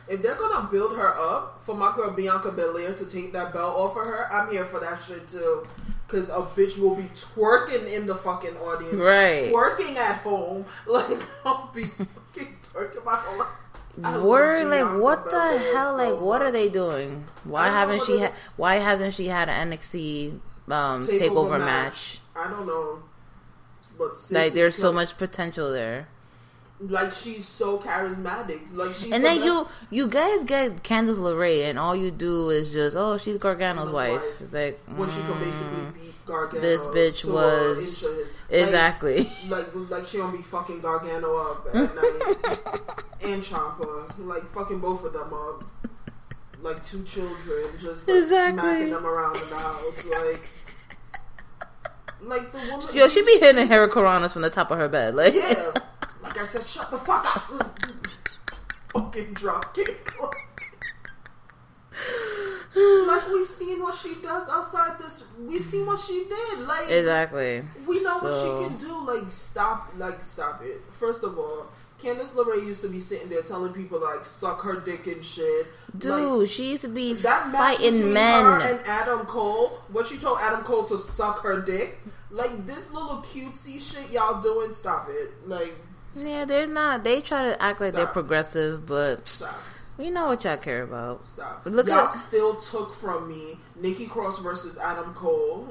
if they're gonna build her up for my girl Bianca Belair to take that belt off of her, I'm here for that shit too. Cause a bitch will be twerking in the fucking audience, Right. Twerking at home, like I'll be fucking twerking my whole life. Love like, what the hell? so Like, what are they doing? Why I don't know haven't she? Ha- why hasn't she had an NXT um, takeover, match? I don't know, but Like, there's so like- much potential there. Like she's so charismatic. Like she And then you you guys get Candice LeRae, and all you do is just, oh, she's Gargano's wife. wife. It's like when she mm, basically beat Gargano. this bitch was- exactly. Like, like like she don't be fucking Gargano up at night and Ciampa like fucking both of them up like two children just like, Exactly. smacking them around in the house like like the woman Yo, she be hitting hurricanranas from the top of her bed. Like, yeah like I said shut the fuck up fucking drop kick like we've seen what she does outside this we've seen what she did like exactly. we know So- what she can do. Like stop, like stop it. First of all, Candice LeRae used to be sitting there telling people like suck her dick and shit. Dude, Like, she used to be that match fighting men. her and Adam Cole, what she told Adam Cole to suck her dick, like this little cutesy shit y'all doing, stop it. Like, yeah, they're not. They try to act like they're progressive, but stop. we know what y'all care about. Stop. Look Y'all at still took from me Nikki Cross versus Adam Cole.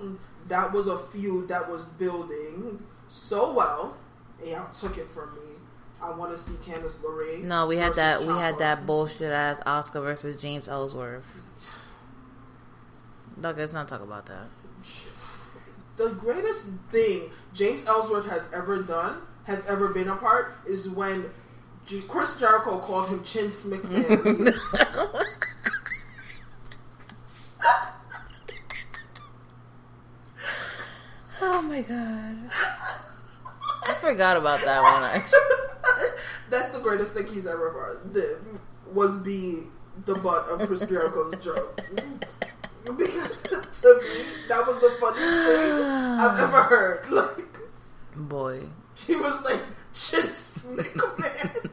That was a feud that was building so well, and y'all took it from me. I want to see Candice LeRae. no. We had that. We had that bullshit ass Asuka versus James Ellsworth. Look, let's not talk about that. The greatest thing James Ellsworth has ever done, has ever been a part, is when Chris Jericho called him Chince McMahon. Oh my god. I forgot about that one. Actually. That's the greatest thing he's ever did was be the butt of Chris Jericho's joke. Because to me, that was the funniest thing I've ever heard. Like Boy. He was like Chince McMahon.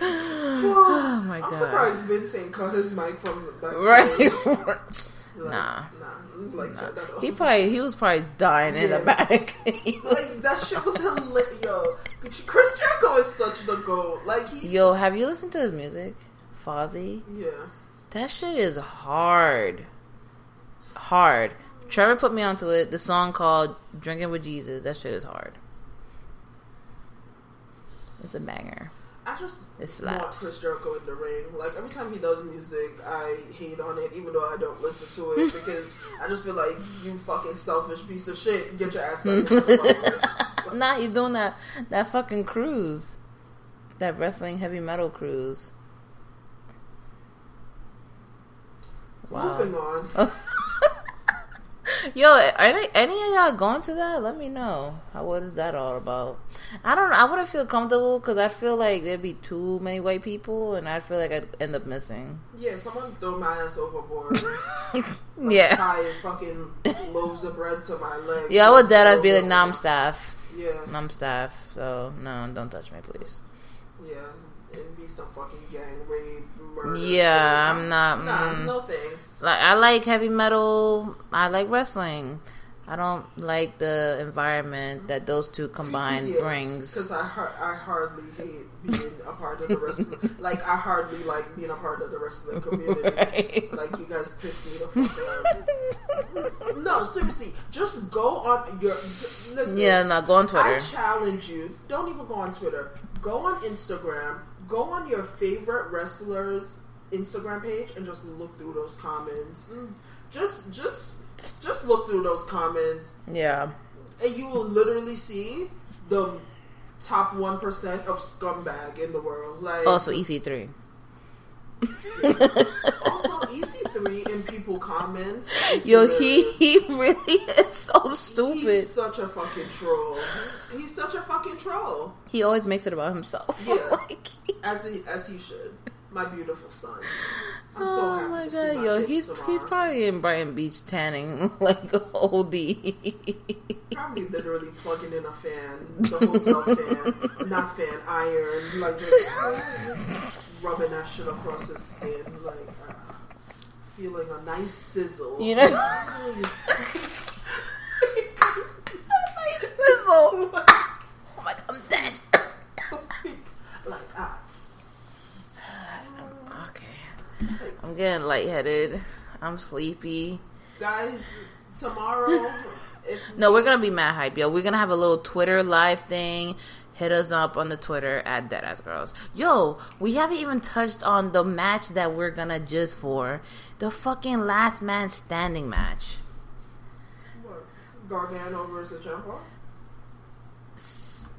Oh my god! I'm surprised Vince ain't cut his mic from the backstage. Right. Like, Nah. nah. Like that he probably he was probably dying in the Yeah. back. like that shit was hilarious. Yo, Chris Jericho is such the goat. Like he, Yo, have you listened to his music? Fozzy? yeah. That shit is hard. Hard. Trevor put me onto it. The song called Drinking with Jesus. That shit is hard. It's a banger. I just It want. Chris Jericho in the ring. Like every time he does music, I hate on it, even though I don't listen to it because I just feel like you fucking selfish piece of shit. Get your ass back. Nah, he's doing that that fucking cruise. That wrestling heavy metal cruise. Wow. Moving on. Yo, are they, any of y'all going to that? Let me know. How, what is that all about? I don't. I wouldn't feel comfortable because I feel like there'd be too many white people, and I feel like I'd end up missing. Yeah, someone throw my ass overboard. Yeah, Tie fucking loaves of bread to my leg. yeah. I would dead. I'd be like, nah, I'm staff. Yeah, I'm staff. So no, don't touch me, please. yeah. It'd be some fucking gang rape, Yeah. I'm not- Nah, mm. no thanks. Like I like heavy metal. I like wrestling. I don't like the environment that those two combined brings. Because I, har- I hardly hate being a part of the wrestling. like, I hardly like being a part of the wrestling community. Right. Like, you guys piss me the fuck off. no, seriously, just go on your. Listen, Yeah, no, go on Twitter. I challenge you. Don't even go on Twitter. Go on Instagram. Go on your favorite wrestlers' Instagram page and just look through those comments. Mm. Just, just, just look through those comments Yeah. and you will literally see the top one percent of scumbag in the world. Like Also, EC3. Also EC3 in people comments. Yo, he he really is so stupid. He's such a fucking troll. He's such a fucking troll. He always makes it about himself. Yeah. like, As he as he should. My beautiful son. I'm so oh happy my to see god, my yo, he's tomorrow. he's probably in Brighton Beach tanning like OD. probably literally plugging in a fan, the hotel fan, not fan, iron, like just rubbing that shit across his skin, like uh, feeling a nice sizzle. you know. nice sizzle. Like, oh my god, I'm dead. like ah, Okay, I'm getting lightheaded. I'm sleepy. guys. Tomorrow, if No, we're gonna be mad hype, yo. We're gonna have a little Twitter live thing. Hit us up on the Twitter at Deadass Girls. Yo, we haven't even touched on the match that we're gonna just for the fucking last man standing match. what, Gargano versus Jumbo.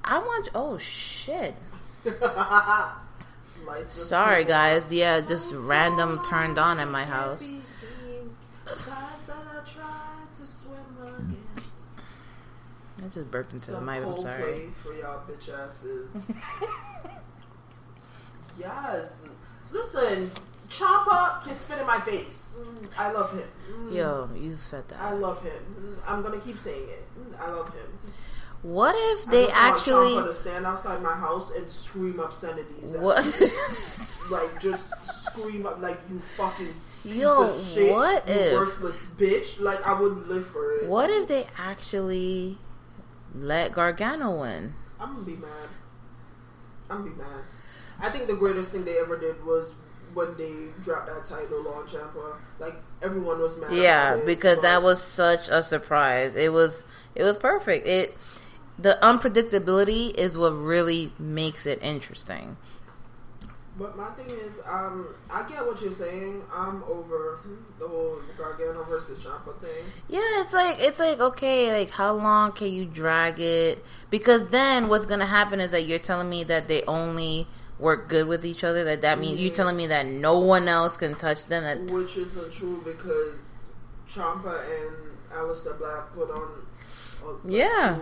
I want. Oh shit. Sorry, guys. Yeah, just random turned on at my house. I just burped into the Some mic. I'm sorry. for y'all bitch asses. yes. Listen, Ciampa can spit in my face. Mm, I love him. Mm, Yo, you said that. I love him. I'm gonna keep saying it. Mm, I love him. What if they just want actually to stand outside my house and scream obscenities. at what? me. like just scream up like you fucking piece Yo, of shit, what you if- worthless bitch. Like I would live for it. what if they actually let Gargano win? I'm gonna be mad. I'm gonna be mad. I think the greatest thing they ever did was when they dropped that title on Ciampa. Like everyone was mad. Yeah, it, because that was such a surprise. It was it was perfect. It the unpredictability is what really makes it interesting. But my thing is, um, I get what you're saying. I'm over the whole Gargano versus Ciampa thing. Yeah, it's like it's like okay, like how long can you drag it? Because then what's gonna happen is that you're telling me that they only work good with each other. That that means you're telling me that no one else can touch them. That Which isn't true because Ciampa and Aleister Black put on Yeah.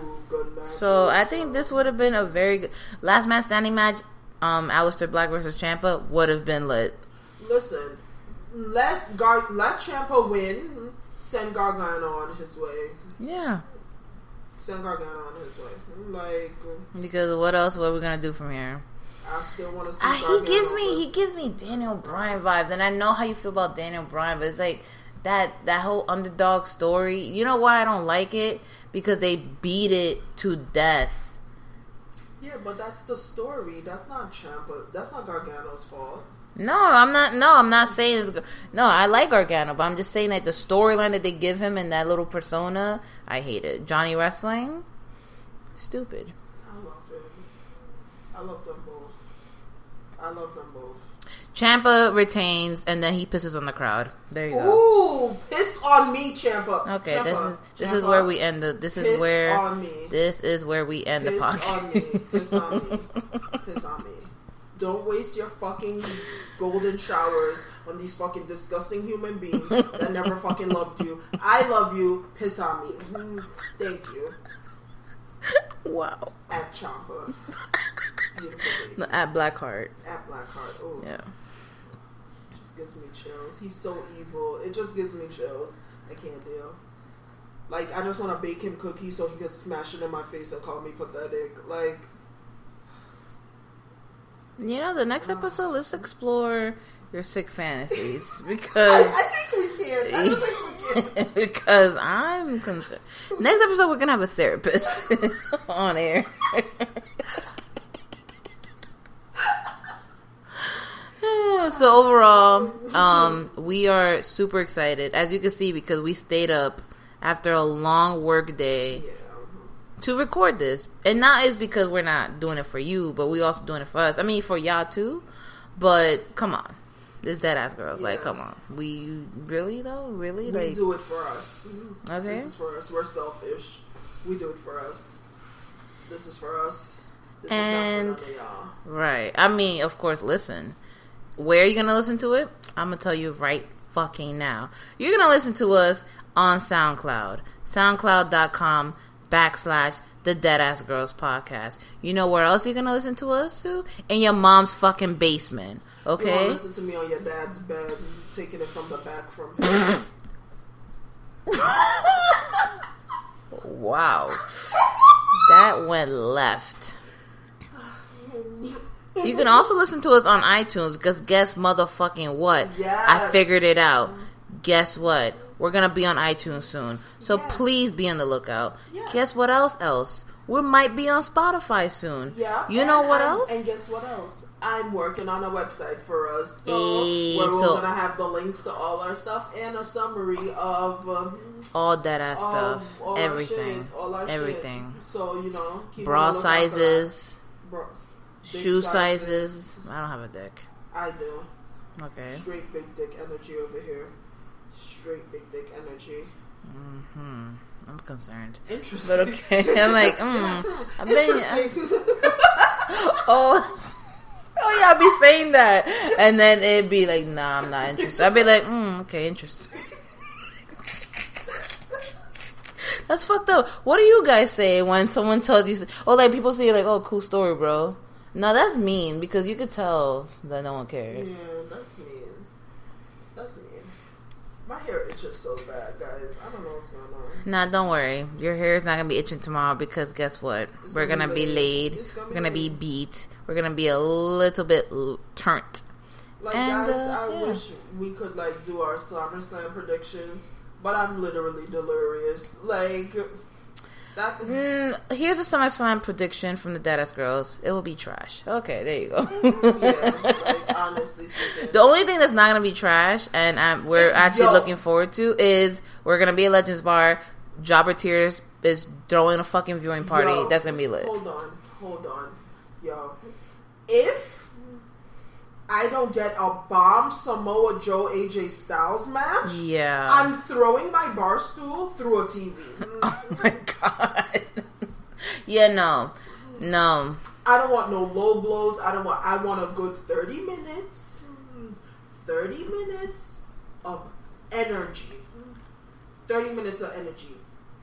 matches. so I think this would have been a very good last man standing match. Um, Aleister Black versus Ciampa would have been lit. Listen, let Gar let Ciampa win. Send Gargano on his way. Yeah, Send Gargano on his way. Like because what else? What are we gonna do from here? I still want to see. Ah, he gives me he gives me Daniel Bryan vibes, and I know how you feel about Daniel Bryan, but it's like that that whole underdog story. You know why I don't like it? Because they beat it to death. Yeah, but that's the story. That's not Ciampa. That's not Gargano's fault. No, I'm not. No, I'm not saying. It's, no, I like Gargano, but I'm just saying that the storyline that they give him and that little persona, I hate it. Johnny Wrestling, stupid. I love it. I love them both. I love them both. Ciampa retains, and then he pisses on the crowd. There you go. Ooh, piss on me, Ciampa. Okay, Ciampa. this is this is where we end the. This is piss where on me. this is where we end the Piss podcast. on me. Piss on me. Piss on me. Don't waste your fucking golden showers on these fucking disgusting human beings that never fucking loved you. I love you. Piss on me. Mm, Thank you. wow. At Ciampa. Beautiful baby. No, At Blackheart. At Blackheart. Oh, Yeah. Gives me chills. He's so evil. It just gives me chills. I can't deal. Like I just want to bake him cookies so he can smash it in my face and call me pathetic. Like You know, the next uh. episode, let's explore your sick fantasies because I think we can. I think we can. because I'm concerned. Next episode, we're gonna have a therapist on air. so overall, um, we are super excited, as you can see, because we stayed up after a long work day Yeah. to record this. And not is because we're not doing it for you, but we also doing it for us. I mean, for y'all too. But come on, this dead ass girls. Like, come on, we really though, really We like. do it for us. Okay. This is for us. We're selfish. We do it for us. This is for us. This And- is not for none of y'all. Right. I mean, of course, listen. Where are you going to listen to it? I'm going to tell you right fucking now. You're going to listen to us on SoundCloud. SoundCloud.com backslash the Deadass Girls Podcast. You know where else you're going to listen to us to? In your mom's fucking basement. You Okay? listen to me on your dad's bed, taking it from the back from him. Wow. That went left. Oh, You can also listen to us on iTunes because guess motherfucking what? I figured it out. Guess what? We're gonna be on iTunes soon. So Yes. please be on the lookout. Yes. Guess what else else? We might be on Spotify soon. Yeah. You know what I'm- else? And guess what else? I'm working on a website for us, so Hey, where we're so- gonna have the links to all our stuff and a summary of um, All that ass stuff. all Everything. our shit, all our Everything. Shit. So you know, keep Bra on for that. sizes, Bra- shoe sizes. I don't have a dick. I do. Okay. Straight big dick energy over here. Straight big dick energy. Hmm. I'm concerned. Interesting. But okay. I'm like, mm, I bet. Interesting. Oh, oh yeah, I'd be saying that, and then it'd be like, nah, I'm not interested. I'd be like, mm, okay, interesting. That's fucked up. What do you guys say when someone tells you, oh, like people say, like, oh, cool story, bro? No, that's mean because you could tell that no one cares. yeah, that's mean. That's mean. My hair itches so bad, guys. I don't know what's going on. Nah, don't worry. Your hair is not gonna be itching tomorrow because guess what? It's We're gonna gonna be laid. gonna We're gonna be laid. beat. We're gonna be a little bit l- turnt. Like And, guys, uh, I yeah. wish we could like do our SummerSlam predictions, but I'm literally delirious. Like that. Mm, here's a SummerSlam prediction from the Deadass Girls. It will be trash. Okay, there you go. yeah, like honestly speaking. The only thing that's not gonna be trash, and um, we're actually Yo. looking forward to, is we're gonna be at Legends Bar. Jobber Tears is throwing a fucking viewing party. Yo, that's gonna be lit. Hold on, hold on, yo. If I don't get a bomb Samoa Joe AJ Styles match, Yeah. I'm throwing my bar stool through a TV. Oh my god. yeah, no, no. I don't want no low blows. I don't want. I want a good thirty minutes. Thirty minutes of energy. Thirty minutes of energy.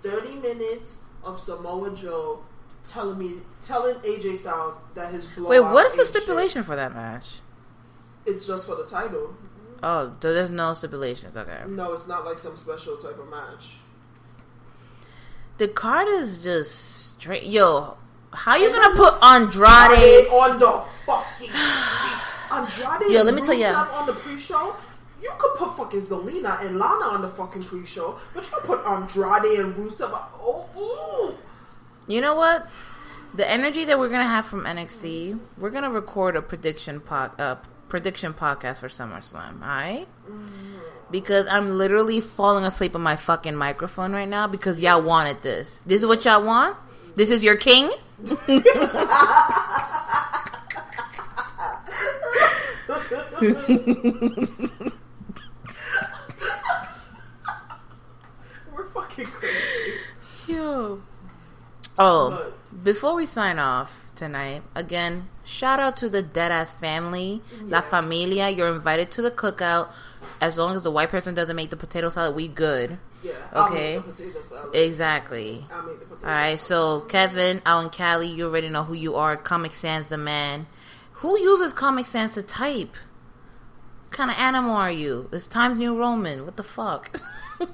Thirty minutes of Samoa Joe telling me, telling AJ Styles that his blowout Wait, what is the ain't shit. stipulation for that match? It's just for the title. Oh, so there's no stipulations. Okay. No, it's not like some special type of match. The card is just straight. Yo, how you gonna put Andrade Andrade? on the fucking Andrade. Yo, let me tell ya. Rusev on the pre-show. You could put fucking Zelina and Lana on the fucking pre-show, but you could put Andrade and Rusev. Oh, ooh. You know what? The energy that we're gonna have from NXT, we're gonna record a prediction pod, uh, prediction podcast for SummerSlam. All right? Because I'm literally falling asleep on my fucking microphone right now because y'all wanted this. This is what y'all want. This is your king. We're fucking crazy. Yo. Oh, before we sign off tonight, again, shout out to the Deadass family, La Familia. You're invited to the cookout. As long as the white person doesn't make the potato salad, we good. Yeah. I'll Okay. make the potato salad. Exactly. I'll make the potato All right, so Kevin out in Cali, you already know who you are. Comic Sans the man. Who uses Comic Sans to type? What kind of animal are you? It's Times New Roman. What the fuck?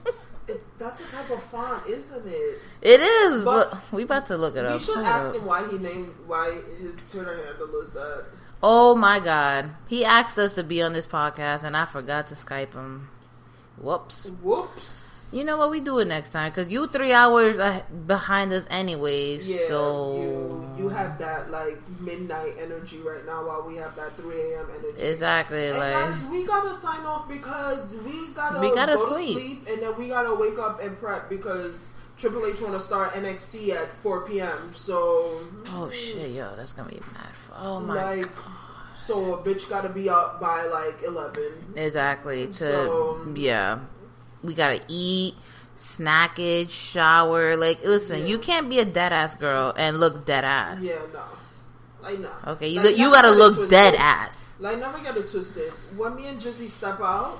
It, that's a type of font, isn't it? It is, But- but we about to look it We up. should Hold ask up. him why he named why his Twitter handle is that. Oh my god. He asked us to be on this podcast and I forgot to Skype him. Whoops. Whoops. You know what? We do it next time because you three hours behind us, anyways. Yeah, so you you have that like midnight energy right now, while we have that three a.m. energy. exactly And like guys, we gotta sign off because we gotta We gotta go sleep. to sleep, and then we gotta wake up and prep because Triple H want to start NXT at four p.m. So oh hmm. shit, yo, that's gonna be mad. Oh my like, so a bitch gotta be up by like eleven. Exactly. To So- yeah, we gotta eat, snackage, shower. Like, listen, Yeah. you can't be a dead ass girl and look dead ass. Yeah, no, like no. Okay, you Like, you gotta look dead ass. Like never get it twisted. When me and Jizzy step out,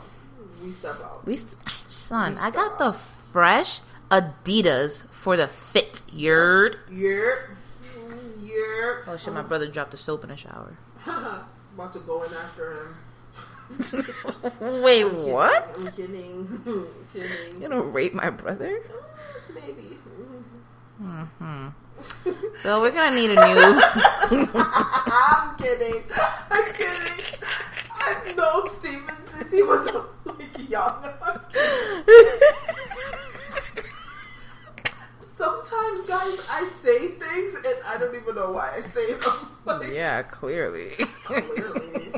we step out. We, s- son, We I got stop. the fresh Adidas for the fit. Yerd. Yep. Yep. Oh shit, my brother dropped the soap in the shower. About to go in after him. Wait, Kidding. what? I'm kidding. kidding. You gonna rape my brother? Maybe. Hmm. So we're gonna need a new. I'm kidding. I'm kidding. I've known Steven since he was like young. I'm kidding. Sometimes, guys, I say things and I don't even know why I say them. Like, yeah, clearly. clearly.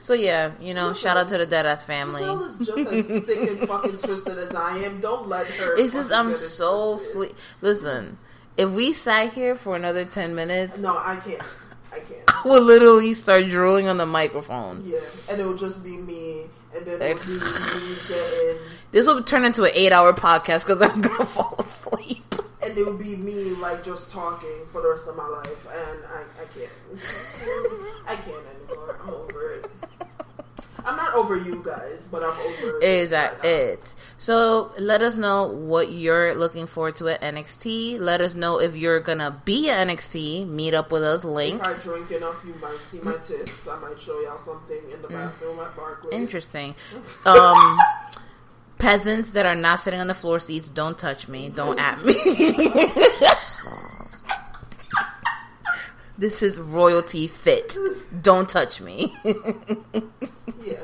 so yeah, you know, shout out to the dead ass family. Giselle is just as sick and fucking twisted as I am. Don't let her. It's just I'm so twisted. sleep. Listen, if we sat here for another ten minutes, No, I can't. I can't. I would literally start drooling on the microphone. Yeah, and it would just be me, and then it would be getting, This will turn into an eight-hour podcast because I'm gonna fall asleep. and it would be me like just talking for the rest of my life, and I, I can't. I can't anymore. I'm over it. I'm not over you guys, but I'm over. Is that right it? So let us know what you're looking forward to at NXT. Let us know if you're gonna be at NXT. Meet up with us. Link. If I drink enough, you might see my tits. I might show y'all something in the bathroom at Barclays. Interesting. Um, peasants that are not sitting on the floor seats, don't touch me. Don't at me. this is royalty fit. Don't touch me. Yeah.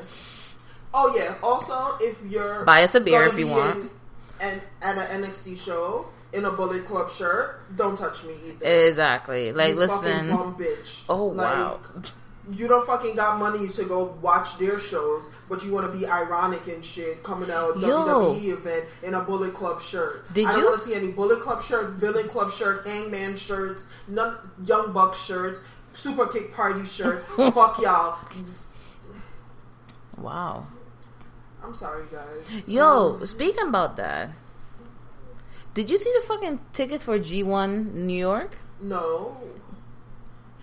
Oh yeah. Also, if you're Buy us a beer if you want. and at an NXT show in a Bullet Club shirt, don't touch me either. exactly. Like, You listen. fucking bum bitch. Oh, Like, wow. You don't fucking got money to go watch their shows, but you want to be ironic and shit coming out of Yo. WWE event in a Bullet Club shirt. Did I don't you- want to see any Bullet Club shirt, Villain Club shirt, Hangman shirts, none, Young Buck shirts, Super Kick Party shirts. Fuck y'all. Wow. I'm sorry, guys. Yo, Um, speaking about that, did you see the fucking tickets for G1 New York? no.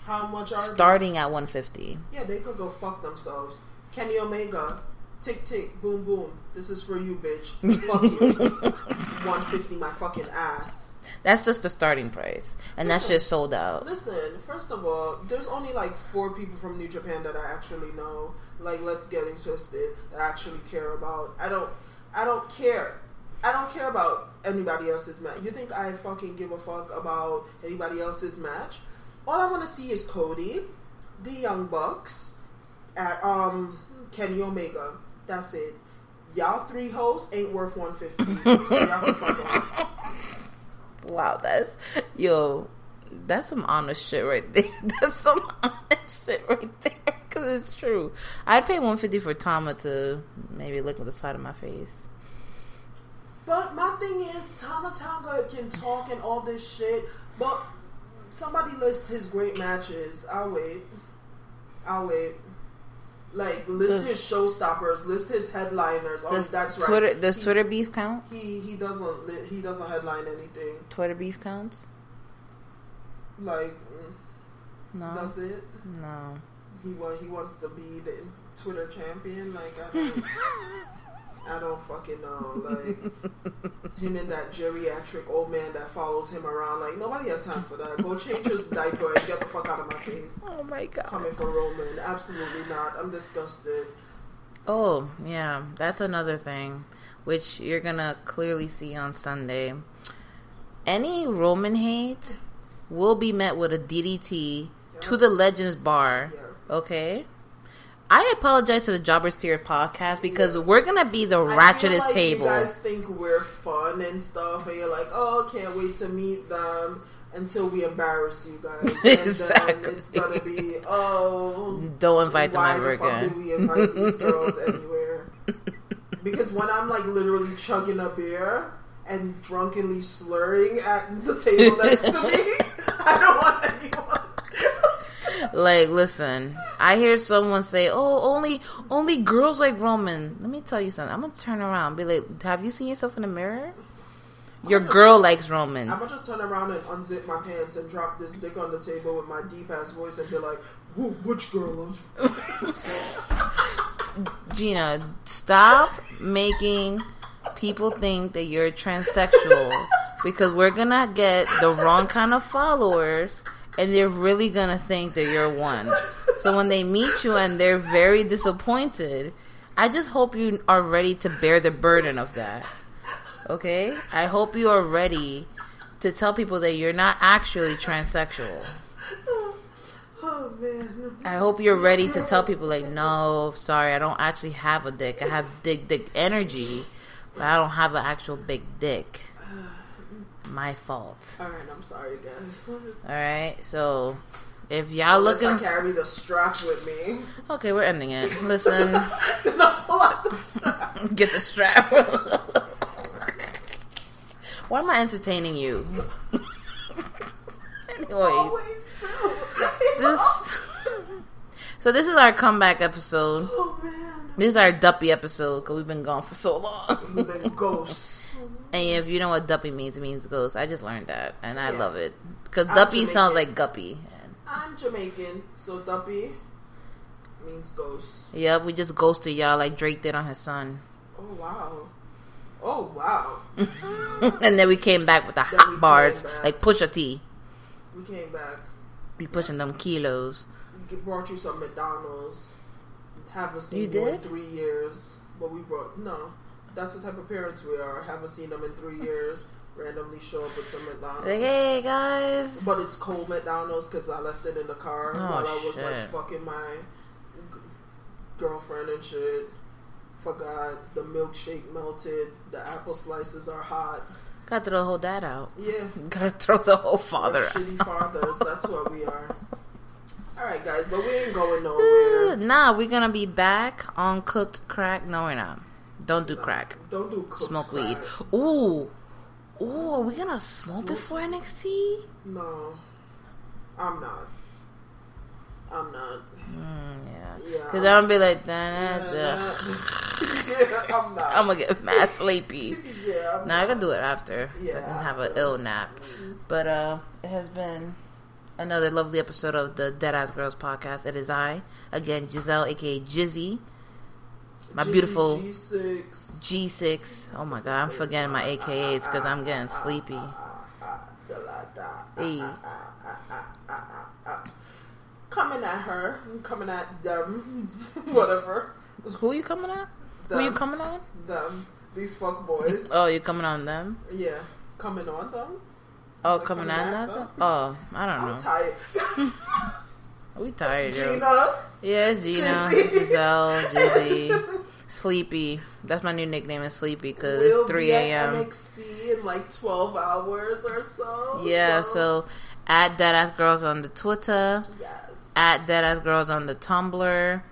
How much are they? Starting at 150. Yeah, they could go fuck themselves. Kenny Omega, tick tick, boom boom. This is for you, bitch. Fuck you. 150 my fucking ass. That's just the starting price. And that's just sold out. Listen, first of all, there's only like four people from New Japan that I actually know. Like, let's get it twisted. That I actually care about. I don't. I don't care. I don't care about anybody else's match. You think I fucking give a fuck about anybody else's match? All I want to see is Cody, the Young Bucks, at um Kenny Omega. That's it. Y'all three hosts ain't worth 150. so y'all can fuck off. Wow, that's yo, that's some honest shit right there. That's some honest shit right there. Cause it's true. I'd pay one fifty for Tama to maybe look at the side of my face. But my thing is, Tama Tonga can talk and all this shit, but somebody list his great matches. I'll wait. I'll wait. Like list Does- his showstoppers, list his headliners. Oh, that's right. Twitter does He- Twitter beef count? He he doesn't he doesn't headline anything. Twitter beef counts? Like No, does it? no. He wa- he wants to be the Twitter champion. Like I don't, I don't fucking know. Like him and that geriatric old man that follows him around. Like nobody has time for that. Go change his diaper and get the fuck out of my face. Oh my god. Coming for Roman, absolutely not. I'm disgusted. Oh, yeah, that's another thing, which you're gonna clearly see on Sunday. Any Roman hate will be met with a DDT to the Legends Bar. Yeah. Okay? I apologize to the Jobbers Tier podcast because we're gonna be the ratchetest like table. You guys think we're fun and stuff, and you're like, "Oh, can't wait to meet them." Until we embarrass you guys, and Exactly. then it's gonna be, "Oh, Don't invite them ever the fuck again. did we invite these girls anywhere? Because when I'm like literally chugging a beer and drunkenly slurring at the table next to me, I don't want anyone. Like, listen, I hear someone say, "Oh, only only girls like Roman." Let me tell you something. I'm gonna turn around, and be like, "Have you seen yourself in the mirror? Your girl likes Roman." I'm gonna just turn around and unzip my pants and drop this dick on the table with my deep ass voice and be like, "Who? Which girl?" Gina, stop making people think that you're transsexual because we're gonna get the wrong kind of followers and they're really gonna think that you're one. So when they meet you and they're very disappointed, I just hope you are ready to bear the burden of that. Okay? I hope you are ready to tell people that you're not actually transsexual. Oh man. I hope you're ready to tell people like, no, sorry, I don't actually have a dick. I have dick dick energy, but I don't have an actual big dick. My fault. All right, I'm sorry, guys. All right, so if y'all Unless I looking, carry the strap with me, okay, we're ending it. Listen, then I pull out the strap. get the strap. Why am I entertaining you? Anyways. This so this is our comeback episode Oh man. this is our duppy episode because we've been gone for so long You've been ghosts. And if you know what duppy means it means ghost i just learned that and i Yeah. love it because duppy sounds like guppy I'm Jamaican, so Duppy means ghost. yep we just ghosted y'all like drake did on his son Oh wow. Oh wow. and then we came back with the Then hot bars like Pusha T. We came back. we pushing them kilos We brought you some McDonald's. Haven't seen You you, in three years, but we brought no. That's the type of parents we are. Haven't seen them in three years. Randomly show up with some McDonald's. Like, hey guys. But it's cold McDonald's because I left it in the car Oh, while I was shit. like fucking my g- girlfriend and shit. Forgot the milkshake melted. The apple slices are hot. Got to throw the whole dad out. Yeah, Gotta throw the whole we're father out. shitty fathers. That's what we are. All right, guys, but we ain't going nowhere. Nah, we're gonna be back on cooked crack. No, we're not. Don't do crack. Don't do Smoke crack. weed. Ooh. Ooh, are we gonna smoke before NXT? No, I'm not. I'm not. Mm, yeah. Yeah. Because I'm gonna be like, Yeah, da, da. yeah, I'm not. I'm gonna get mad sleepy. yeah, I'm Now I can do it after, so I Yeah, can have an ill nap. But uh, it has been another lovely episode of the Dead Ass Girls podcast. It is I again, Giselle, aka Jizzy, my G- beautiful G6. G6. Oh my god, I'm forgetting my AKAs because I'm getting sleepy. Hey. Coming at her, coming at them, whatever. Who are you coming at? Who you Them. coming on? Them, these fuck boys. Oh, you coming on them? Yeah, coming on them. Oh, like coming coming at at them? them? Oh, I don't I'm know. tired. We tired, yo. Gina. Yeah, it's Gina, Jizzy. Giselle, Jizzy, Sleepy. That's my new nickname is Sleepy because We'll it's 3 be at a.m. NXT in like 12 hours or so. Yeah, so at Deadass Girls on the Twitter, Yes. at Deadass Girls on the Tumblr.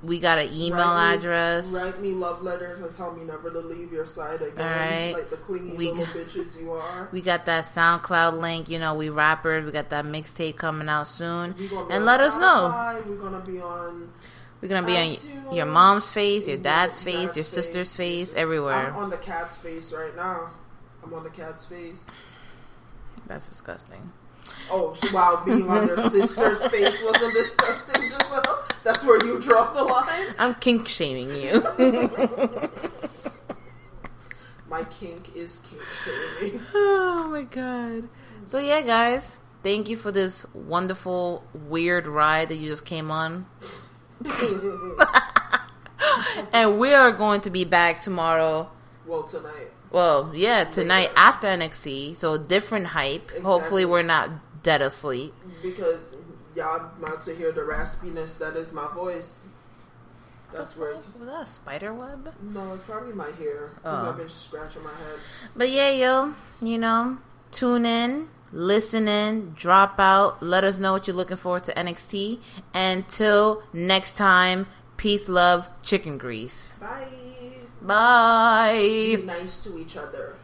We got an email write me- address. Write me love letters and tell me never to leave your side again. Alright. Like the clingy We little got- bitches you are. We got that SoundCloud link. You know, we rappers. We got that mixtape coming out soon. We gonna be And let us know. We're gonna be on. We're gonna be on your mom's face, your dad's face, dad's your sister's face, everywhere. I'm on the cat's face right now. I'm on the cat's face. That's disgusting. Oh, wow, being on their sister's face wasn't disgusting, Giselle? That's where you draw the line? I'm kink shaming you. My kink is kink shaming. oh my god. So yeah, guys, thank you for this wonderful weird ride that you just came on. and we are going to be back tomorrow. well, tonight. Well, yeah, tonight after NXT. So different hype. Hopefully, we're not dead asleep. Because y'all about to hear the raspiness that is my voice. That's where. Was that a spider web? No, it's probably my hair. Because Oh. I've been scratching my head. But yeah, yo, you know, tune in, listen in, drop out. Let us know what you're looking forward to NXT. Until next time, peace, love, chicken grease. Bye. Bye. Be nice to each other.